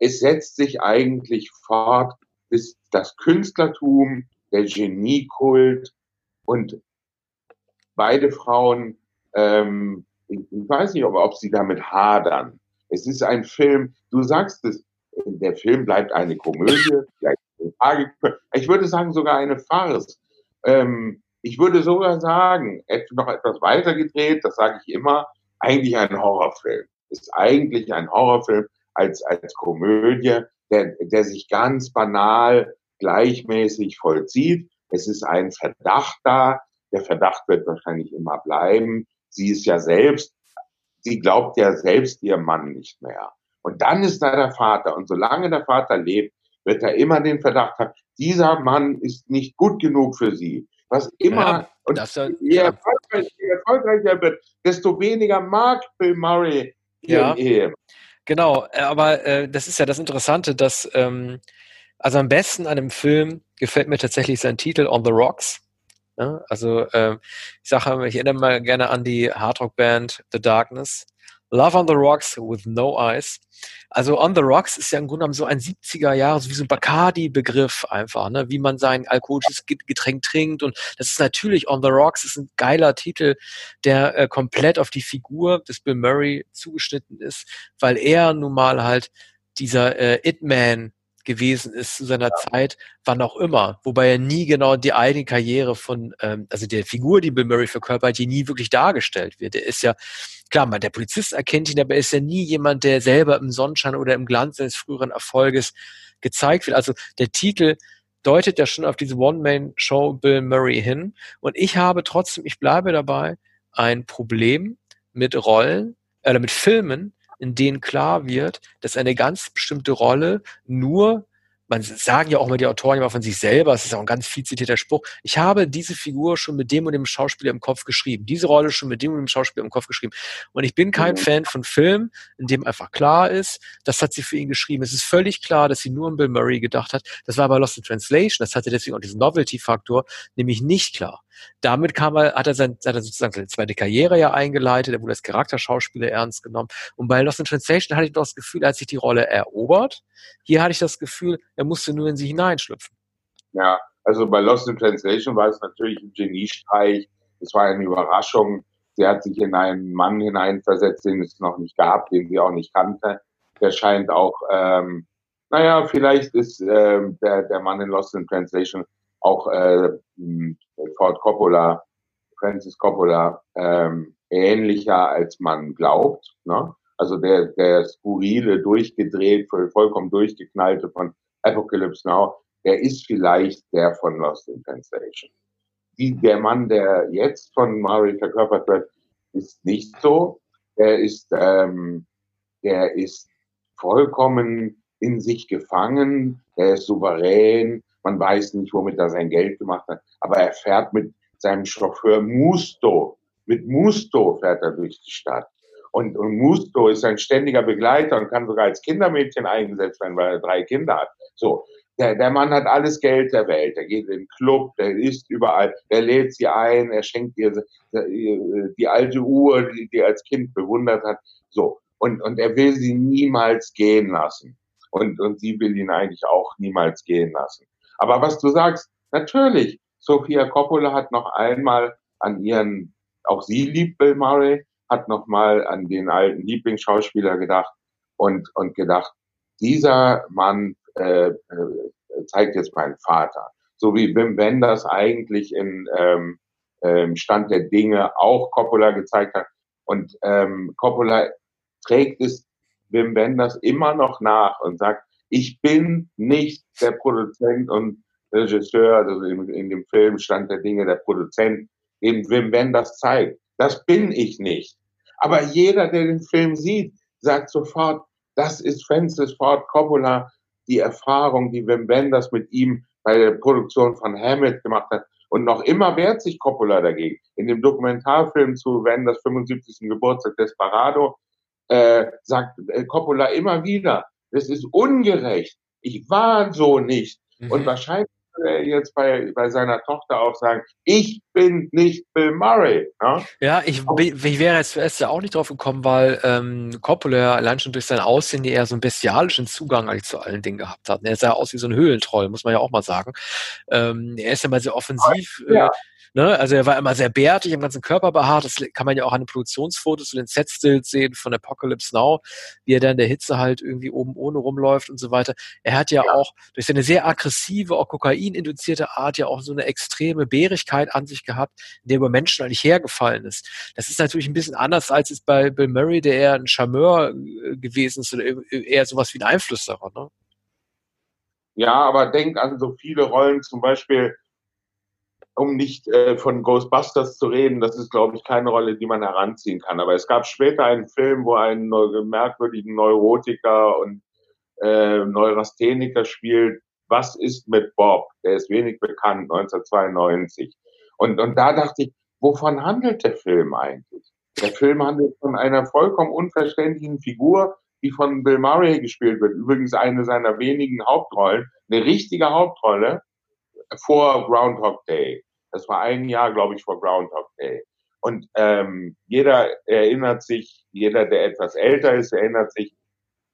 es setzt sich eigentlich fort, bis das Künstlertum, der Geniekult und beide Frauen ähm, ich weiß nicht, ob, ob sie damit hadern. Es ist ein Film, du sagst es, der Film bleibt eine Komödie, ich würde sagen sogar eine Farce. Ähm, ich würde sogar sagen, noch etwas weiter gedreht, das sage ich immer, eigentlich ein Horrorfilm. Ist eigentlich ein Horrorfilm als, als Komödie, der, der sich ganz banal gleichmäßig vollzieht. Es ist ein Verdacht da. Der Verdacht wird wahrscheinlich immer bleiben. Sie ist ja selbst, sie glaubt ja selbst ihrem Mann nicht mehr. Und dann ist da der Vater. Und solange der Vater lebt, wird er immer den Verdacht haben, dieser Mann ist nicht gut genug für sie. Was immer, ja, und das, je, ja. erfolgreicher, je erfolgreicher wird, desto weniger mag Bill Murray
ja. Ehe. Genau, aber äh, das ist ja das Interessante, dass ähm, also am besten an dem Film gefällt mir tatsächlich sein Titel On the Rocks. Ja, also äh, ich sage, ich erinnere mal gerne an die Hardrock-Band The Darkness. Love on the Rocks with No Eyes. Also On the Rocks ist ja im Grunde genommen so ein 70er Jahre, so wie so ein Bacardi-Begriff einfach, ne? wie man sein alkoholisches Getränk trinkt. Und das ist natürlich On the Rocks, ist ein geiler Titel, der äh, komplett auf die Figur des Bill Murray zugeschnitten ist, weil er nun mal halt dieser äh, It-Man gewesen ist zu seiner ja. Zeit, wann auch immer. Wobei er nie genau die eigene Karriere von, ähm, also der Figur, die Bill Murray verkörpert, die nie wirklich dargestellt wird. Er ist ja, klar, man, der Polizist erkennt ihn, aber er ist ja nie jemand, der selber im Sonnenschein oder im Glanz seines früheren Erfolges gezeigt wird. Also der Titel deutet ja schon auf diese One-Man-Show Bill Murray hin. Und ich habe trotzdem, ich bleibe dabei, ein Problem mit Rollen, äh, mit Filmen, in denen klar wird, dass eine ganz bestimmte Rolle nur man sagen ja auch mal die Autoren immer von sich selber, es ist auch ein ganz viel zitierter Spruch, ich habe diese Figur schon mit dem und dem Schauspieler im Kopf geschrieben, diese Rolle schon mit dem und dem Schauspieler im Kopf geschrieben. Und ich bin kein mhm. Fan von Filmen, in dem einfach klar ist, das hat sie für ihn geschrieben. Es ist völlig klar, dass sie nur an Bill Murray gedacht hat. Das war aber Lost in Translation, das hatte deswegen auch diesen Novelty-Faktor, nämlich nicht klar. Damit kam er, hat er, sein, hat er sozusagen seine zweite Karriere ja eingeleitet, er wurde als Charakterschauspieler ernst genommen. Und bei Lost in Translation hatte ich doch das Gefühl, er hat sich die Rolle erobert. Hier hatte ich das Gefühl, er musste nur in sie hineinschlüpfen.
Ja, also bei Lost in Translation war es natürlich ein Geniestreich. Es war eine Überraschung. Sie hat sich in einen Mann hineinversetzt, den es noch nicht gab, den sie auch nicht kannte. Der scheint auch, ähm, naja, vielleicht ist ähm, der, der Mann in Lost in Translation auch äh, Ford Coppola, Francis Coppola, ähm, ähnlicher als man glaubt. Ne? Also der, der skurrile, durchgedreht, vollkommen durchgeknallte von Apocalypse Now, der ist vielleicht der von Lost in Translation. Die, der Mann, der jetzt von Murray verkörpert wird, ist nicht so. Der ist, ähm, der ist vollkommen in sich gefangen, der ist souverän, man weiß nicht, womit er sein Geld gemacht hat, aber er fährt mit seinem Chauffeur Musto. Mit Musto fährt er durch die Stadt. Und, und Musto ist ein ständiger Begleiter und kann sogar als Kindermädchen eingesetzt werden, weil er drei Kinder hat. So. Der, der Mann hat alles Geld der Welt. Er geht in den Club, der isst überall, der lädt sie ein, er schenkt ihr die, alte Uhr, die, die er als Kind bewundert hat. So. Und, und er will sie niemals gehen lassen. Und, und sie will ihn eigentlich auch niemals gehen lassen. Aber was du sagst, natürlich, Sophia Coppola hat noch einmal an ihren, auch sie liebt Bill Murray, hat noch mal an den alten Lieblingsschauspieler gedacht und, und gedacht, dieser Mann äh, äh, zeigt jetzt meinen Vater. So wie Wim Wenders eigentlich in ähm, ähm, Stand der Dinge auch Coppola gezeigt hat. Und ähm, Coppola trägt es Wim Wenders immer noch nach und sagt, ich bin nicht der Produzent und Regisseur, also in, in dem Film stand der Dinge der Produzent, dem Wim Wenders zeigt. Das bin ich nicht. Aber jeder, der den Film sieht, sagt sofort, das ist Francis Ford Coppola, die Erfahrung, die Wim Wenders mit ihm bei der Produktion von Hamlet gemacht hat. Und noch immer wehrt sich Coppola dagegen. In dem Dokumentarfilm zu Wenders 75. Geburtstag Desperado äh, sagt äh, Coppola immer wieder, das ist ungerecht. Ich war so nicht. Mhm. Und wahrscheinlich würde er jetzt bei, bei seiner Tochter auch sagen, ich bin nicht Bill Murray.
Ja, ja ich, ich wäre jetzt zuerst ja auch nicht drauf gekommen, weil ähm, Coppola allein schon durch sein Aussehen eher so einen bestialischen Zugang eigentlich zu allen Dingen gehabt hat. Er sah aus wie so ein Höhlentroll, muss man ja auch mal sagen. Ähm, er ist ja mal sehr offensiv. Ja. Äh, Ne? Also er war immer sehr bärtig, im ganzen Körper behaart. Das kann man ja auch an den Produktionsfotos zu den Set-Stills sehen von Apocalypse Now, wie er da in der Hitze halt irgendwie oben ohne rumläuft und so weiter. Er hat ja, ja. auch durch seine sehr aggressive, auch Kokain-induzierte Art ja auch so eine extreme Bärigkeit an sich eigentlich gehabt, in der über Menschen eigentlich hergefallen ist. Das ist natürlich ein bisschen anders als es bei Bill Murray, der eher ein Charmeur äh, gewesen ist oder eher sowas wie ein Einflüsterer. Ne?
Ja, aber denk an so viele Rollen, zum Beispiel, um nicht äh, von Ghostbusters zu reden, das ist, glaube ich, keine Rolle, die man heranziehen kann. Aber es gab später einen Film, wo ein merkwürdigen Neurotiker und äh, Neurastheniker spielt, Was ist mit Bob? Der ist wenig bekannt, 1992. Und, und da dachte ich, wovon handelt der Film eigentlich? Der Film handelt von einer vollkommen unverständlichen Figur, die von Bill Murray gespielt wird. Übrigens eine seiner wenigen Hauptrollen, eine richtige Hauptrolle vor Groundhog Day. Das war ein Jahr, glaube ich, vor Groundhog Day. Und ähm, jeder erinnert sich, jeder, der etwas älter ist, erinnert sich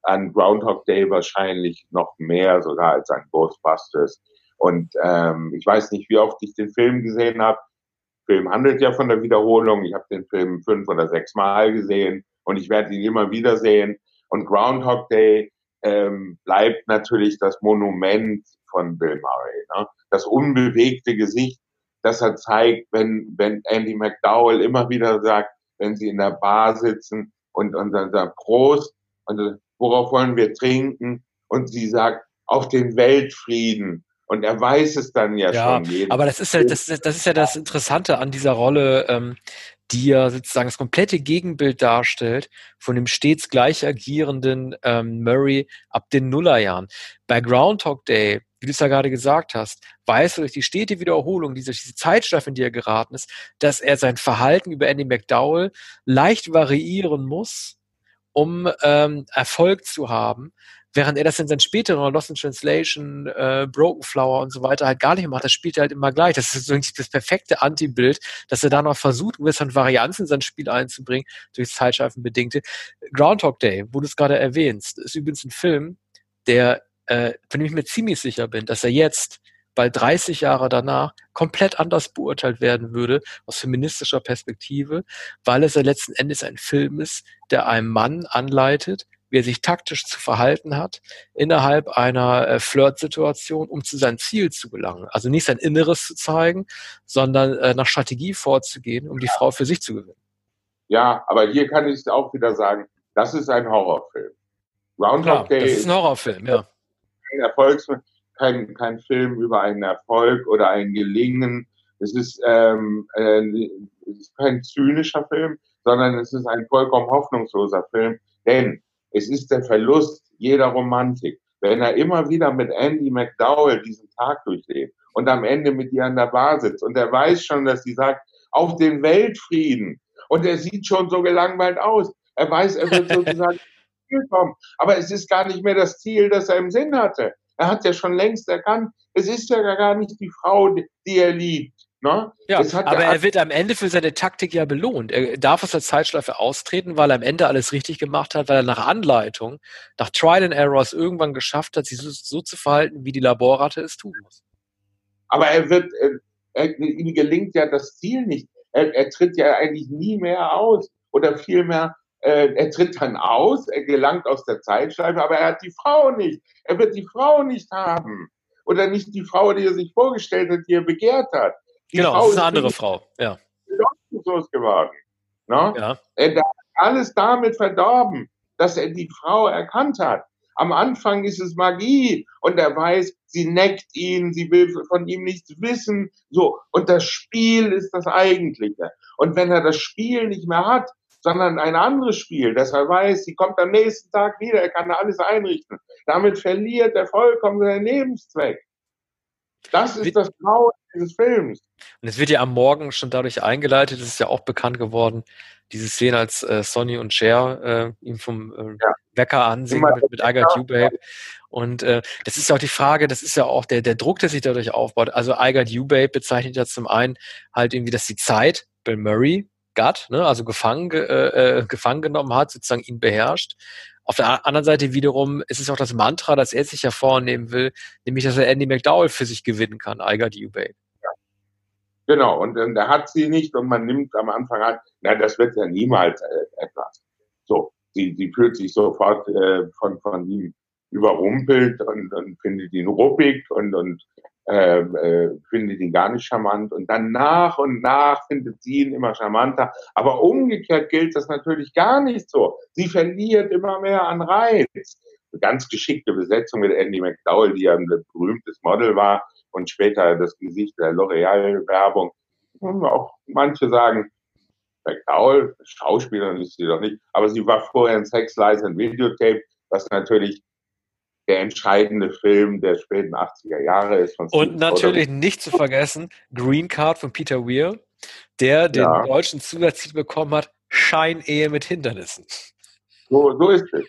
an Groundhog Day wahrscheinlich noch mehr sogar als an Ghostbusters. Und ähm, ich weiß nicht, wie oft ich den Film gesehen habe. Film handelt ja von der Wiederholung. Ich habe den Film fünf oder sechs Mal gesehen und ich werde ihn immer wieder sehen. Und Groundhog Day ähm, bleibt natürlich das Monument von Bill Murray. Ne? Das unbewegte Gesicht, das er zeigt, wenn, wenn Andy McDowell immer wieder sagt, wenn sie in der Bar sitzen und, und dann sagt, Prost, und worauf wollen wir trinken? Und sie sagt, auf den Weltfrieden. Und er weiß es dann ja, ja schon.
Aber das ist ja, das, das ist ja das Interessante an dieser Rolle, ähm, die ja sozusagen das komplette Gegenbild darstellt von dem stets gleich agierenden ähm, Murray ab den Nullerjahren. Bei Groundhog Day, wie du es ja gerade gesagt hast, weiß er durch die stete Wiederholung, diese, diese Zeitschleife, in die er geraten ist, dass er sein Verhalten über Andy McDowell leicht variieren muss, um ähm, Erfolg zu haben, während er das in seinen späteren Lost in Translation, äh, Broken Flower und so weiter halt gar nicht macht. Das spielt er halt immer gleich. Das ist so das perfekte Anti-Bild, dass er da noch versucht, gewisse Varianzen in sein Spiel einzubringen, durch Zeitschleifenbedingte. Groundhog Day, wo du es gerade erwähnst, ist übrigens ein Film, der, äh, von dem ich mir ziemlich sicher bin, dass er jetzt bald 30 Jahre danach komplett anders beurteilt werden würde aus feministischer Perspektive, weil es ja letzten Endes ein Film ist, der einem Mann anleitet, wie er sich taktisch zu verhalten hat innerhalb einer äh, Flirt-Situation, um zu seinem Ziel zu gelangen. Also nicht sein Inneres zu zeigen, sondern äh, nach Strategie vorzugehen, um die Frau für sich zu gewinnen.
Ja, aber hier kann ich auch wieder sagen, das ist ein Horrorfilm.
Groundhog Day das ist ein Horrorfilm, ja.
Ein Erfolgsfilm kein, kein Film über einen Erfolg oder ein Gelingen. Es ist, ähm, äh, es ist kein zynischer Film, sondern es ist ein vollkommen hoffnungsloser Film, denn es ist der Verlust jeder Romantik. Wenn er immer wieder mit Andy McDowell diesen Tag durchlebt und am Ende mit ihr an der Bar sitzt und er weiß schon, dass sie sagt, auf den Weltfrieden und er sieht schon so gelangweilt aus. Er weiß, er wird sozusagen kommen. Aber es ist gar nicht mehr das Ziel, das er im Sinn hatte. Er hat ja schon längst erkannt, es ist ja gar nicht die Frau, die er liebt. Ne?
Ja, aber er wird am Ende für seine Taktik ja belohnt. Er darf aus der Zeitschleife austreten, weil er am Ende alles richtig gemacht hat, weil er nach Anleitung, nach Trial and Errors irgendwann geschafft hat, sich so, so zu verhalten, wie die Laborratte es tun muss.
Aber er wird, er, ihm gelingt ja das Ziel nicht. Er, er tritt ja eigentlich nie mehr aus. Oder vielmehr, äh, er tritt dann aus, er gelangt aus der Zeitschleife, aber er hat die Frau nicht. Er wird die Frau nicht haben. Oder nicht die Frau, die er sich vorgestellt hat, die er begehrt hat. Die
genau, Frau das ist eine andere Frau, ja.
geworden. Ne? Ja. Er hat alles damit verdorben, dass er die Frau erkannt hat. Am Anfang ist es Magie und er weiß, sie neckt ihn, sie will von ihm nichts wissen, so. Und das Spiel ist das Eigentliche. Und wenn er das Spiel nicht mehr hat, sondern ein anderes Spiel, dass er weiß, sie kommt am nächsten Tag wieder, er kann alles einrichten. Damit verliert er vollkommen seinen Lebenszweck. Das ist das Traum dieses Films.
Und es wird ja am Morgen schon dadurch eingeleitet, es ist ja auch bekannt geworden, diese Szene, als äh, Sonny und Cher äh, ihm vom äh, ja. Wecker ansehen mit, mit I Got You Babe. Und äh, das ist ja auch die Frage, das ist ja auch der, der Druck, der sich dadurch aufbaut. Also I Got You Babe bezeichnet ja zum einen halt irgendwie, dass die Zeit, Bill Murray, Gut, ne, also gefangen, äh, äh, gefangen genommen hat, sozusagen ihn beherrscht. Auf der anderen Seite wiederum ist es auch das Mantra, das er sich hervornehmen will, nämlich, dass er Andy McDowell für sich gewinnen kann, I got. Ja.
Genau, und, und er hat sie nicht und man nimmt am Anfang an, na, das wird ja niemals äh, etwas. So, sie, sie fühlt sich sofort äh, von, von ihm überrumpelt und, und findet ihn ruppig und, und äh, äh, findet ihn gar nicht charmant und dann nach und nach findet sie ihn immer charmanter. Aber umgekehrt gilt das natürlich gar nicht so. Sie verliert immer mehr an Reiz. Eine ganz geschickte Besetzung mit Andy McDowell, die ja ein berühmtes Model war und später das Gesicht der L'Oreal-Werbung. Auch manche sagen, McDowell, Schauspielerin ist sie doch nicht, aber sie war vorher in Sex, Lies and Videotape, was natürlich der entscheidende Film der späten 80er Jahre ist.
Und natürlich nicht zu vergessen, Green Card von Peter Weir, der den ja. deutschen Zusatztitel bekommen hat, Scheinehe mit Hindernissen.
So, so ist es.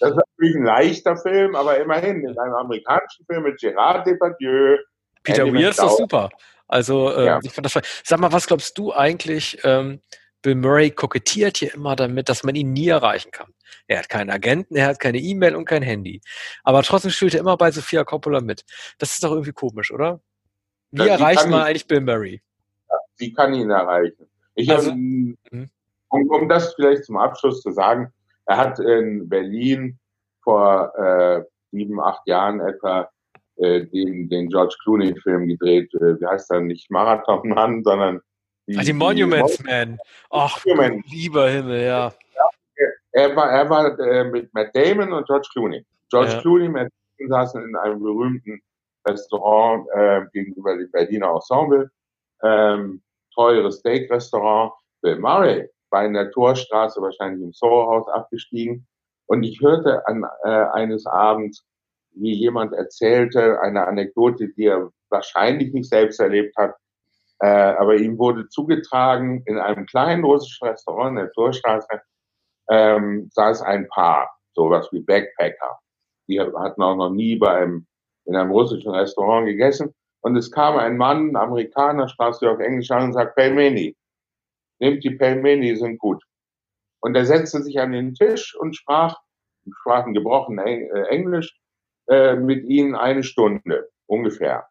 Das ist natürlich ein leichter Film, aber immerhin in einem amerikanischen Film mit Gerard Depardieu.
Peter Weir ist doch super. Also, äh, ja. ich fand das, sag mal, was glaubst du eigentlich, ähm, Bill Murray kokettiert hier immer damit, dass man ihn nie erreichen kann. Er hat keinen Agenten, er hat keine E-Mail und kein Handy. Aber trotzdem spielt er immer bei Sophia Coppola mit. Das ist doch irgendwie komisch, oder? Wie ja, erreicht man ihn, eigentlich Bill Murray?
Ja, wie kann ihn erreichen? Ich also, hab, mhm. um, um das vielleicht zum Abschluss zu sagen, er hat in Berlin vor äh, sieben, acht Jahren etwa äh, den, den George Clooney-Film gedreht. Äh, wie heißt er? Nicht Marathon Mann, sondern
die, Ach, die Monuments die Man. Ach, Monument. lieber Himmel, ja. ja
er war, er war äh, mit Matt Damon und George Clooney. George ja. Clooney und Matt Damon saßen in einem berühmten Restaurant äh, gegenüber dem Berliner Ensemble. Ähm, teures Steak-Restaurant. Bill Murray war in der Torstraße wahrscheinlich im Soho-Haus abgestiegen. Und ich hörte an äh, eines Abends, wie jemand erzählte, eine Anekdote, die er wahrscheinlich nicht selbst erlebt hat, äh, aber ihm wurde zugetragen, in einem kleinen russischen Restaurant in der Torstraße ähm, saß ein Paar, sowas wie Backpacker. Die hatten auch noch nie bei einem, in einem russischen Restaurant gegessen. Und es kam ein Mann, ein Amerikaner, sprach sie auf Englisch an und sagt, Pelmeni. Nehmt die Pelmeni, sind gut. Und er setzte sich an den Tisch und sprach, sprach ein gebrochenes äh, Englisch, äh, mit ihnen eine Stunde ungefähr.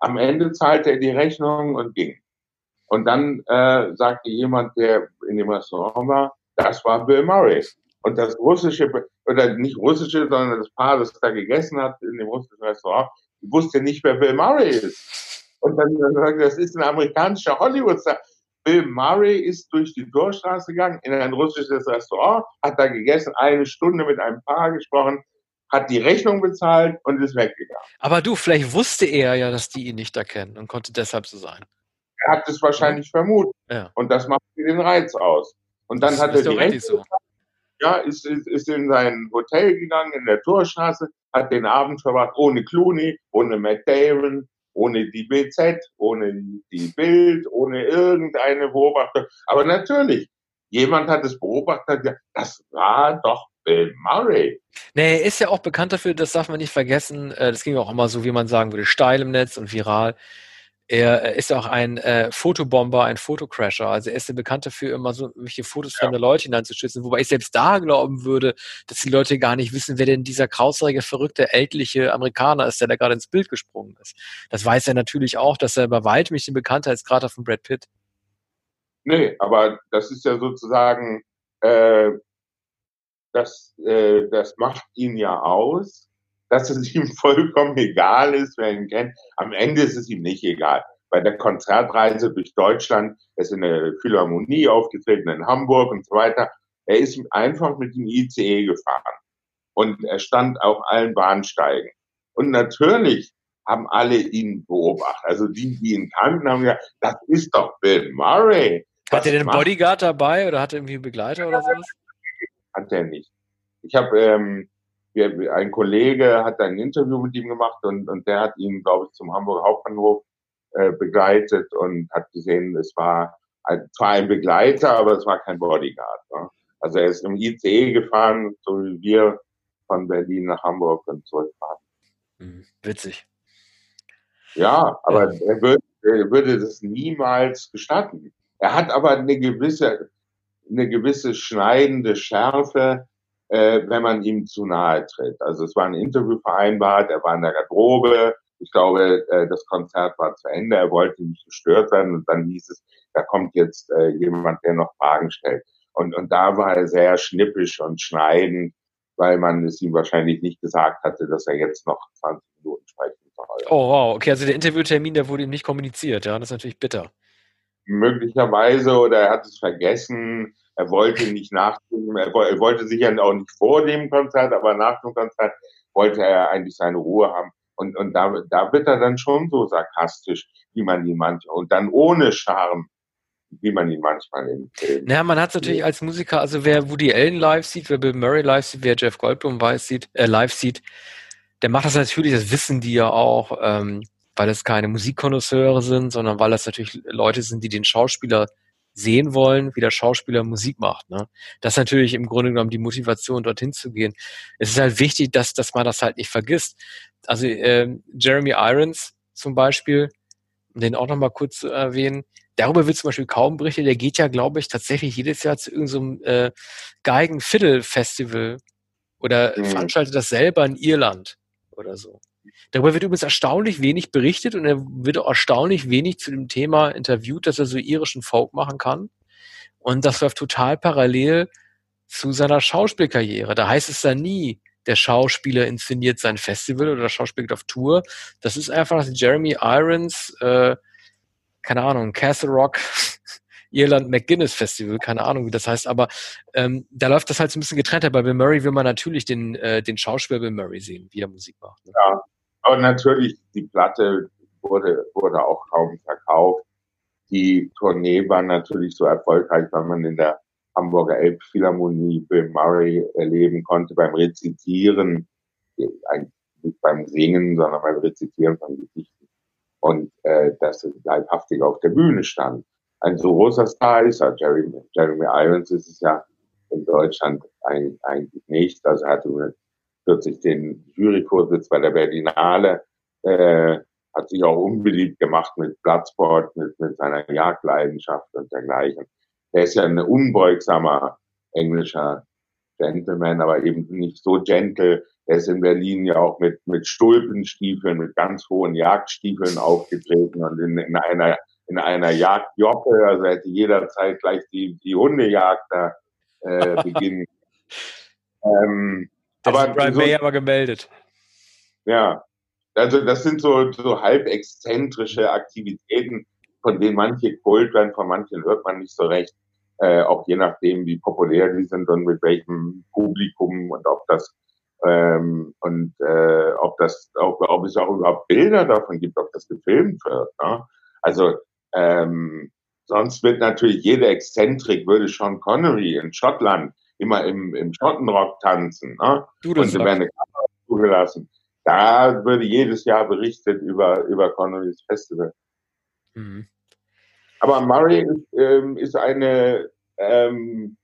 Am Ende zahlte er die Rechnung und ging. Und dann äh, sagte jemand, der in dem Restaurant war, das war Bill Murray. Und das russische, oder nicht russische, sondern das Paar, das da gegessen hat in dem russischen Restaurant, wusste nicht, wer Bill Murray ist. Und dann sagte das ist ein amerikanischer Hollywood-Star. Bill Murray ist durch die Torstraße gegangen in ein russisches Restaurant, hat da gegessen, eine Stunde mit einem Paar gesprochen, hat die Rechnung bezahlt und ist weggegangen.
Aber du, vielleicht wusste er ja, dass die ihn nicht erkennen und konnte deshalb so sein.
Er hat es wahrscheinlich ja. vermutet. Ja. Und das macht den Reiz aus. Und dann das hat er die Rechnung, so. ja, ist, ist, ist in sein Hotel gegangen in der Torstraße, hat den Abend verbracht ohne Clooney, ohne Matt Damon, ohne die BZ, ohne die Bild, ohne irgendeine Beobachtung. Aber natürlich, jemand hat es beobachtet, das war doch Bill Murray.
Nee, er ist ja auch bekannt dafür, das darf man nicht vergessen. Äh, das ging auch immer so, wie man sagen würde, steil im Netz und viral. Er ist auch ein äh, Fotobomber, ein Fotocrasher. Also er ist ja bekannt dafür, immer so welche Fotos ja. fremder Leute hineinzuschützen. Wobei ich selbst da glauben würde, dass die Leute gar nicht wissen, wer denn dieser krausrige, verrückte, ältliche Amerikaner ist, der da gerade ins Bild gesprungen ist. Das weiß er natürlich auch, dass er bei weitem nicht den Bekanntheitsgrad von Brad Pitt.
Nee, aber das ist ja sozusagen äh, das, äh, das macht ihn ja aus, dass es ihm vollkommen egal ist, wer ihn kennt. Am Ende ist es ihm nicht egal. Bei der Konzertreise durch Deutschland, er ist in der Philharmonie aufgetreten in Hamburg und so weiter. Er ist einfach mit dem ICE gefahren. Und er stand auf allen Bahnsteigen. Und natürlich haben alle ihn beobachtet. Also die, die ihn kannten, haben gesagt, das ist doch Bill Murray.
Hat er den Bodyguard dabei oder hat er irgendwie einen Begleiter oder sowas?
Hat er nicht. Ich habe, ähm, wir, ein Kollege hat ein Interview mit ihm gemacht und, und der hat ihn, glaube ich, zum Hamburger Hauptbahnhof äh, begleitet und hat gesehen, es war ein, zwar ein Begleiter, aber es war kein Bodyguard. Ne? Also er ist im ICE gefahren, so wie wir von Berlin nach Hamburg und zurückfahren.
Hm, witzig.
Ja, aber ja. Er, würde, er würde das niemals gestatten. Er hat aber eine gewisse, eine gewisse schneidende Schärfe, äh, wenn man ihm zu nahe tritt. Also es war ein Interview vereinbart, er war in der Garderobe, ich glaube, äh, das Konzert war zu Ende, er wollte nicht gestört werden und dann hieß es, da kommt jetzt äh, jemand, der noch Fragen stellt. Und, und da war er sehr schnippisch und schneidend, weil man es ihm wahrscheinlich nicht gesagt hatte, dass er jetzt noch 20 Minuten sprechen soll.
Oh wow, okay, also der Interviewtermin, der wurde ihm nicht kommuniziert, ja, das ist natürlich bitter.
Möglicherweise oder er hat es vergessen, er wollte nicht nach dem, er wollte sicher auch nicht vor dem Konzert, aber nach dem Konzert wollte er eigentlich seine Ruhe haben. Und, und da, da wird er dann schon so sarkastisch, wie man ihn manchmal, und dann ohne Charme, wie man ihn manchmal in
Filmen. Naja, man hat natürlich als Musiker, also wer Woody Allen live sieht, wer Bill Murray live sieht, wer Jeff Goldblum weiß, sieht, äh, live sieht, der macht das natürlich, das wissen die ja auch, ähm, weil es keine Musikkonnoisseure sind, sondern weil das natürlich Leute sind, die den Schauspieler sehen wollen, wie der Schauspieler Musik macht. Ne? Das ist natürlich im Grunde genommen die Motivation, dorthin zu gehen. Es ist halt wichtig, dass, dass man das halt nicht vergisst. Also äh, Jeremy Irons zum Beispiel, um den auch nochmal kurz zu erwähnen, darüber wird zum Beispiel kaum berichtet. Der geht ja, glaube ich, tatsächlich jedes Jahr zu irgendeinem so äh, Geigen-Fiddle-Festival oder mhm. veranstaltet das selber in Irland oder so. Darüber wird übrigens erstaunlich wenig berichtet und er wird erstaunlich wenig zu dem Thema interviewt, dass er so irischen Folk machen kann. Und das läuft total parallel zu seiner Schauspielkarriere. Da heißt es dann nie, der Schauspieler inszeniert sein Festival oder der Schauspieler geht auf Tour. Das ist einfach, Jeremy Irons, äh, keine Ahnung, Castle Rock, Irland McGuinness Festival, keine Ahnung, wie das heißt, aber ähm, da läuft das halt so ein bisschen getrennter. Bei Bill Murray will man natürlich den, äh, den Schauspieler Bill Murray sehen, wie er Musik macht.
Ne? Ja, aber natürlich, die Platte wurde, wurde auch kaum verkauft. Die Tournee war natürlich so erfolgreich, weil man in der Hamburger Elbphilharmonie Bill Murray erleben konnte beim Rezitieren, nicht beim Singen, sondern beim Rezitieren von Gedichten. Und äh, dass er leibhaftig auf der Bühne stand. Ein so großer Star ist er. Jeremy, Jeremy Irons ist es ja in Deutschland eigentlich nicht. Also er hatte kürzlich den Juryvorsitz bei der Berlinale, äh, hat sich auch unbeliebt gemacht mit Bloodsport, mit, mit seiner Jagdleidenschaft und dergleichen. Er ist ja ein unbeugsamer englischer Gentleman, aber eben nicht so gentle. Er ist in Berlin ja auch mit, mit Stulpenstiefeln, mit ganz hohen Jagdstiefeln aufgetreten und in, in einer, in einer Jagdjoppe, also hätte jederzeit gleich die, die Hundejagd da äh, beginnen. ähm,
aber Brian so, May aber gemeldet.
Ja, also das sind so, so halb exzentrische Aktivitäten, von denen manche kult werden, von manchen hört man nicht so recht. Äh, auch je nachdem, wie populär die sind und mit welchem Publikum und ob das ähm, und äh, ob das, ob, ob es auch überhaupt Bilder davon gibt, ob das gefilmt wird. Ne? Also ähm, sonst wird natürlich jede Exzentrik würde Sean Connery in Schottland immer im, im Schottenrock tanzen. Ne? Du das und eine Kamera zugelassen. Da würde jedes Jahr berichtet über, über Connerys Festival. Mhm. Aber Murray ist, ähm, ist eine ähm,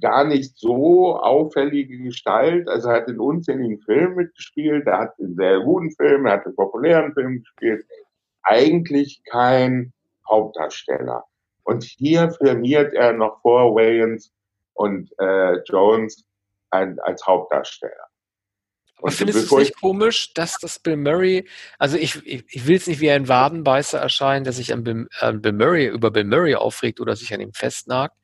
gar nicht so auffällige Gestalt. Also er hat in unzähligen Filmen mitgespielt, er hat in sehr guten Filmen, er hat in populären Filmen gespielt. Eigentlich kein Hauptdarsteller. Und hier firmiert er noch vor Wayans und äh, Jones ein, als Hauptdarsteller.
Aber findest du es nicht komisch, dass das Bill Murray, also ich, ich, ich will es nicht wie ein Wadenbeißer erscheinen, der sich an Bill, an Bill Murray, über Bill Murray aufregt oder sich an ihm festnagt,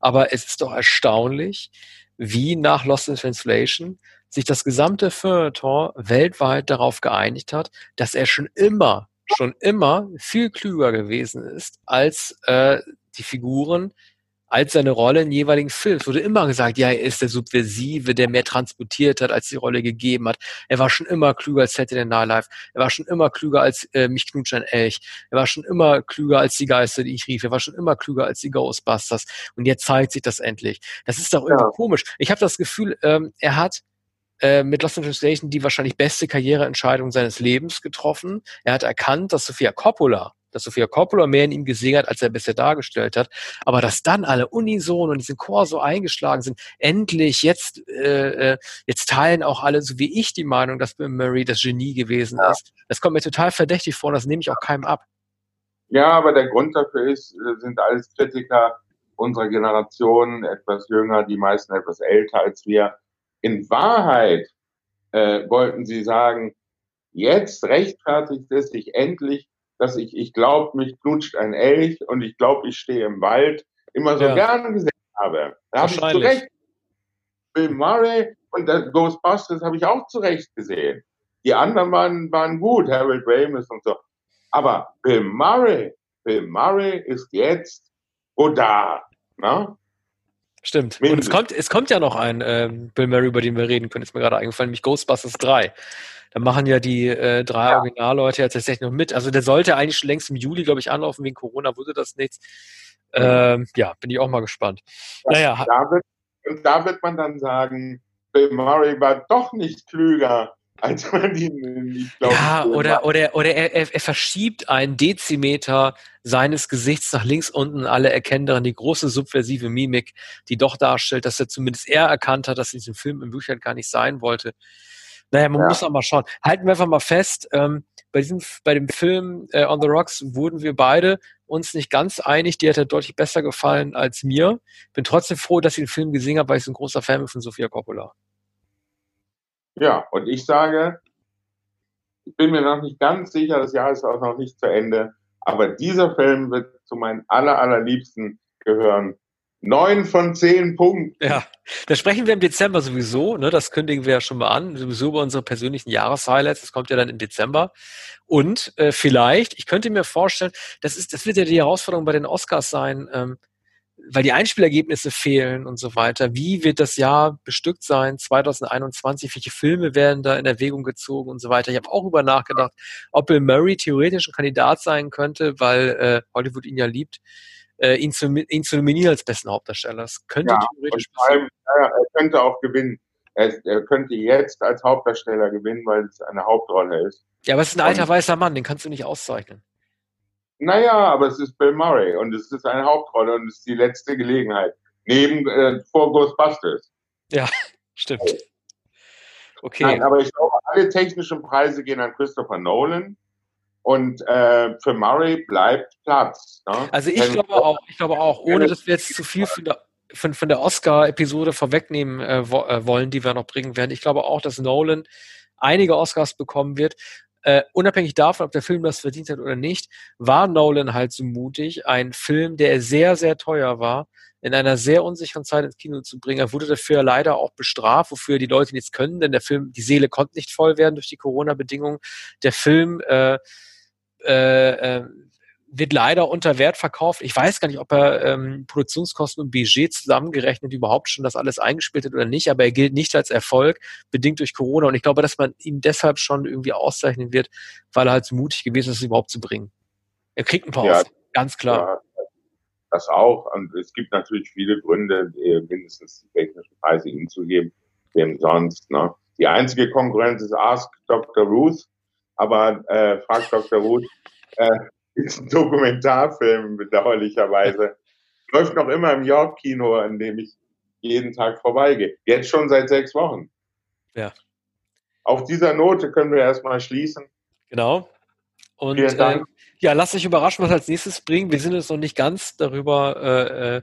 aber es ist doch erstaunlich, wie nach Lost in Translation sich das gesamte Feuilleton weltweit darauf geeinigt hat, dass er schon immer, schon immer viel klüger gewesen ist als äh, die Figuren, als seine Rolle in jeweiligen Filmen. Es wurde immer gesagt, ja, er ist der Subversive, der mehr transportiert hat, als die Rolle gegeben hat. Er war schon immer klüger als Saturday Night Live. Er war schon immer klüger als äh, mich knutscht ein Elch. Er war schon immer klüger als die Geister, die ich rief. Er war schon immer klüger als die Ghostbusters. Und jetzt zeigt sich das endlich. Das ist doch irgendwie ja. komisch. Ich habe das Gefühl, ähm, er hat äh, mit Lost in Translation die wahrscheinlich beste Karriereentscheidung seines Lebens getroffen. Er hat erkannt, dass Sophia Coppola dass Sophia Coppola mehr in ihm gesehen hat, als er bisher dargestellt hat. Aber dass dann alle unisono und diesen Chor so eingeschlagen sind, endlich jetzt, äh, äh, jetzt teilen auch alle, so wie ich, die Meinung, dass Bill Murray das Genie gewesen ja. ist. Das kommt mir total verdächtig vor und das nehme ich auch keinem ab.
Ja, aber der Grund dafür ist, äh, sind alles Kritiker unserer Generation, etwas jünger, die meisten etwas älter als wir. In Wahrheit äh, wollten sie sagen, jetzt rechtfertigt es sich endlich, dass ich, ich glaube, mich knutscht ein Elch und ich glaube, ich stehe im Wald, immer so ja. gerne gesehen habe. Da habe ich zu Recht Bill Murray und Ghostbusters habe ich auch zu Recht gesehen. Die anderen waren, waren gut, Harold Ramis und so. Aber Bill Murray, Bill Murray ist jetzt wo da. Ne?
Stimmt. Mindest. Und es kommt, es kommt ja noch ein äh, Bill Murray, über den wir reden können, ist mir gerade eingefallen, nämlich Ghostbusters 3. Da machen ja die äh, drei ja. Originalleute ja tatsächlich noch mit. Also der sollte eigentlich schon längst im Juli, glaube ich, anlaufen. Wegen Corona wurde das nichts. Ähm, ja, bin ich auch mal gespannt.
Ja, naja. Da wird, und da wird man dann sagen, Bill Murray war doch nicht klüger als man ihn
glaubt. Ja, oder, oder, oder er, er, er, verschiebt einen Dezimeter seines Gesichts nach links unten. Alle erkennen daran die große subversive Mimik, die doch darstellt, dass er zumindest er erkannt hat, dass in diesem Film im Büchern gar nicht sein wollte. Naja, man ja. muss auch mal schauen. Halten wir einfach mal fest, ähm, bei, diesem, bei dem Film äh, On the Rocks wurden wir beide uns nicht ganz einig. Die hat er deutlich besser gefallen als mir. Bin trotzdem froh, dass ich den Film gesehen habe, weil ich so ein großer Fan bin von Sofia Coppola.
Ja, und ich sage, ich bin mir noch nicht ganz sicher, das Jahr ist auch noch nicht zu Ende, aber dieser Film wird zu meinen aller, allerliebsten gehören. Neun von zehn Punkten.
Ja, da sprechen wir im Dezember sowieso, ne, das kündigen wir ja schon mal an, sowieso über unsere persönlichen Jahreshighlights, das kommt ja dann im Dezember. Und äh, vielleicht, ich könnte mir vorstellen, das ist, das wird ja die Herausforderung bei den Oscars sein, ähm, weil die Einspielergebnisse fehlen und so weiter. Wie wird das Jahr bestückt sein, 2021? Welche Filme werden da in Erwägung gezogen und so weiter? Ich habe auch über nachgedacht, ob Bill Murray theoretisch ein Kandidat sein könnte, weil äh, Hollywood ihn ja liebt, äh, ihn, zu, ihn zu nominieren als besten Hauptdarsteller. Das könnte ja, theoretisch
passieren. Ja, er könnte auch gewinnen. Er, er, könnte jetzt als Hauptdarsteller gewinnen, weil es eine Hauptrolle ist.
Ja, aber es ist ein alter und, weißer Mann, den kannst du nicht auszeichnen.
Naja, aber es ist Bill Murray und es ist eine Hauptrolle und es ist die letzte Gelegenheit. Neben äh, vor Ghostbusters.
Ja, stimmt.
Okay. Nein, aber ich glaube, alle technischen Preise gehen an Christopher Nolan. Und äh, für Murray bleibt Platz.
Ne? Also ich glaube auch, ich glaube auch, ohne dass wir jetzt zu viel von der, von, von der Oscar-Episode vorwegnehmen äh, äh, wollen, die wir noch bringen werden. Ich glaube auch, dass Nolan einige Oscars bekommen wird äh, unabhängig davon, ob der Film das verdient hat oder nicht, war Nolan halt so mutig, einen Film, der sehr, sehr teuer war, in einer sehr unsicheren Zeit ins Kino zu bringen. Er wurde dafür leider auch bestraft, wofür die Leute nichts können, denn der Film, die Seele konnte nicht voll werden durch die Corona-Bedingungen. Der Film äh, äh, äh wird leider unter Wert verkauft. Ich weiß gar nicht, ob er ähm, Produktionskosten und Budget zusammengerechnet überhaupt schon das alles eingespielt hat oder nicht, aber er gilt nicht als Erfolg, bedingt durch Corona. Und ich glaube, dass man ihn deshalb schon irgendwie auszeichnen wird, weil er halt so mutig gewesen ist, es überhaupt zu bringen. Er kriegt ein paar ja, ganz klar.
Ja, das auch. Und es gibt natürlich viele Gründe, mindestens die technischen Preise ihm zu geben, wem sonst. Ne? Die einzige Konkurrenz ist Ask Dr. Ruth, aber äh, fragt Dr. Ruth, äh, ist ein Dokumentarfilm, bedauerlicherweise. Läuft noch immer im York-Kino, an dem ich jeden Tag vorbeigehe. Jetzt schon seit sechs Wochen.
Ja.
Auf dieser Note können wir erstmal schließen.
Genau. Und äh, ja, lass dich überraschen, was als nächstes bringen. Wir sind uns noch nicht ganz darüber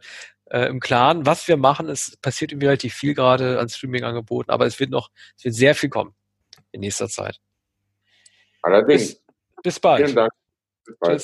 äh, äh, im Klaren, was wir machen. Es passiert irgendwie relativ viel gerade an Streaming-Angeboten, aber es wird noch, es wird sehr viel kommen in nächster Zeit.
Allerdings.
Bis, bis bald. Vielen Dank.
Bye.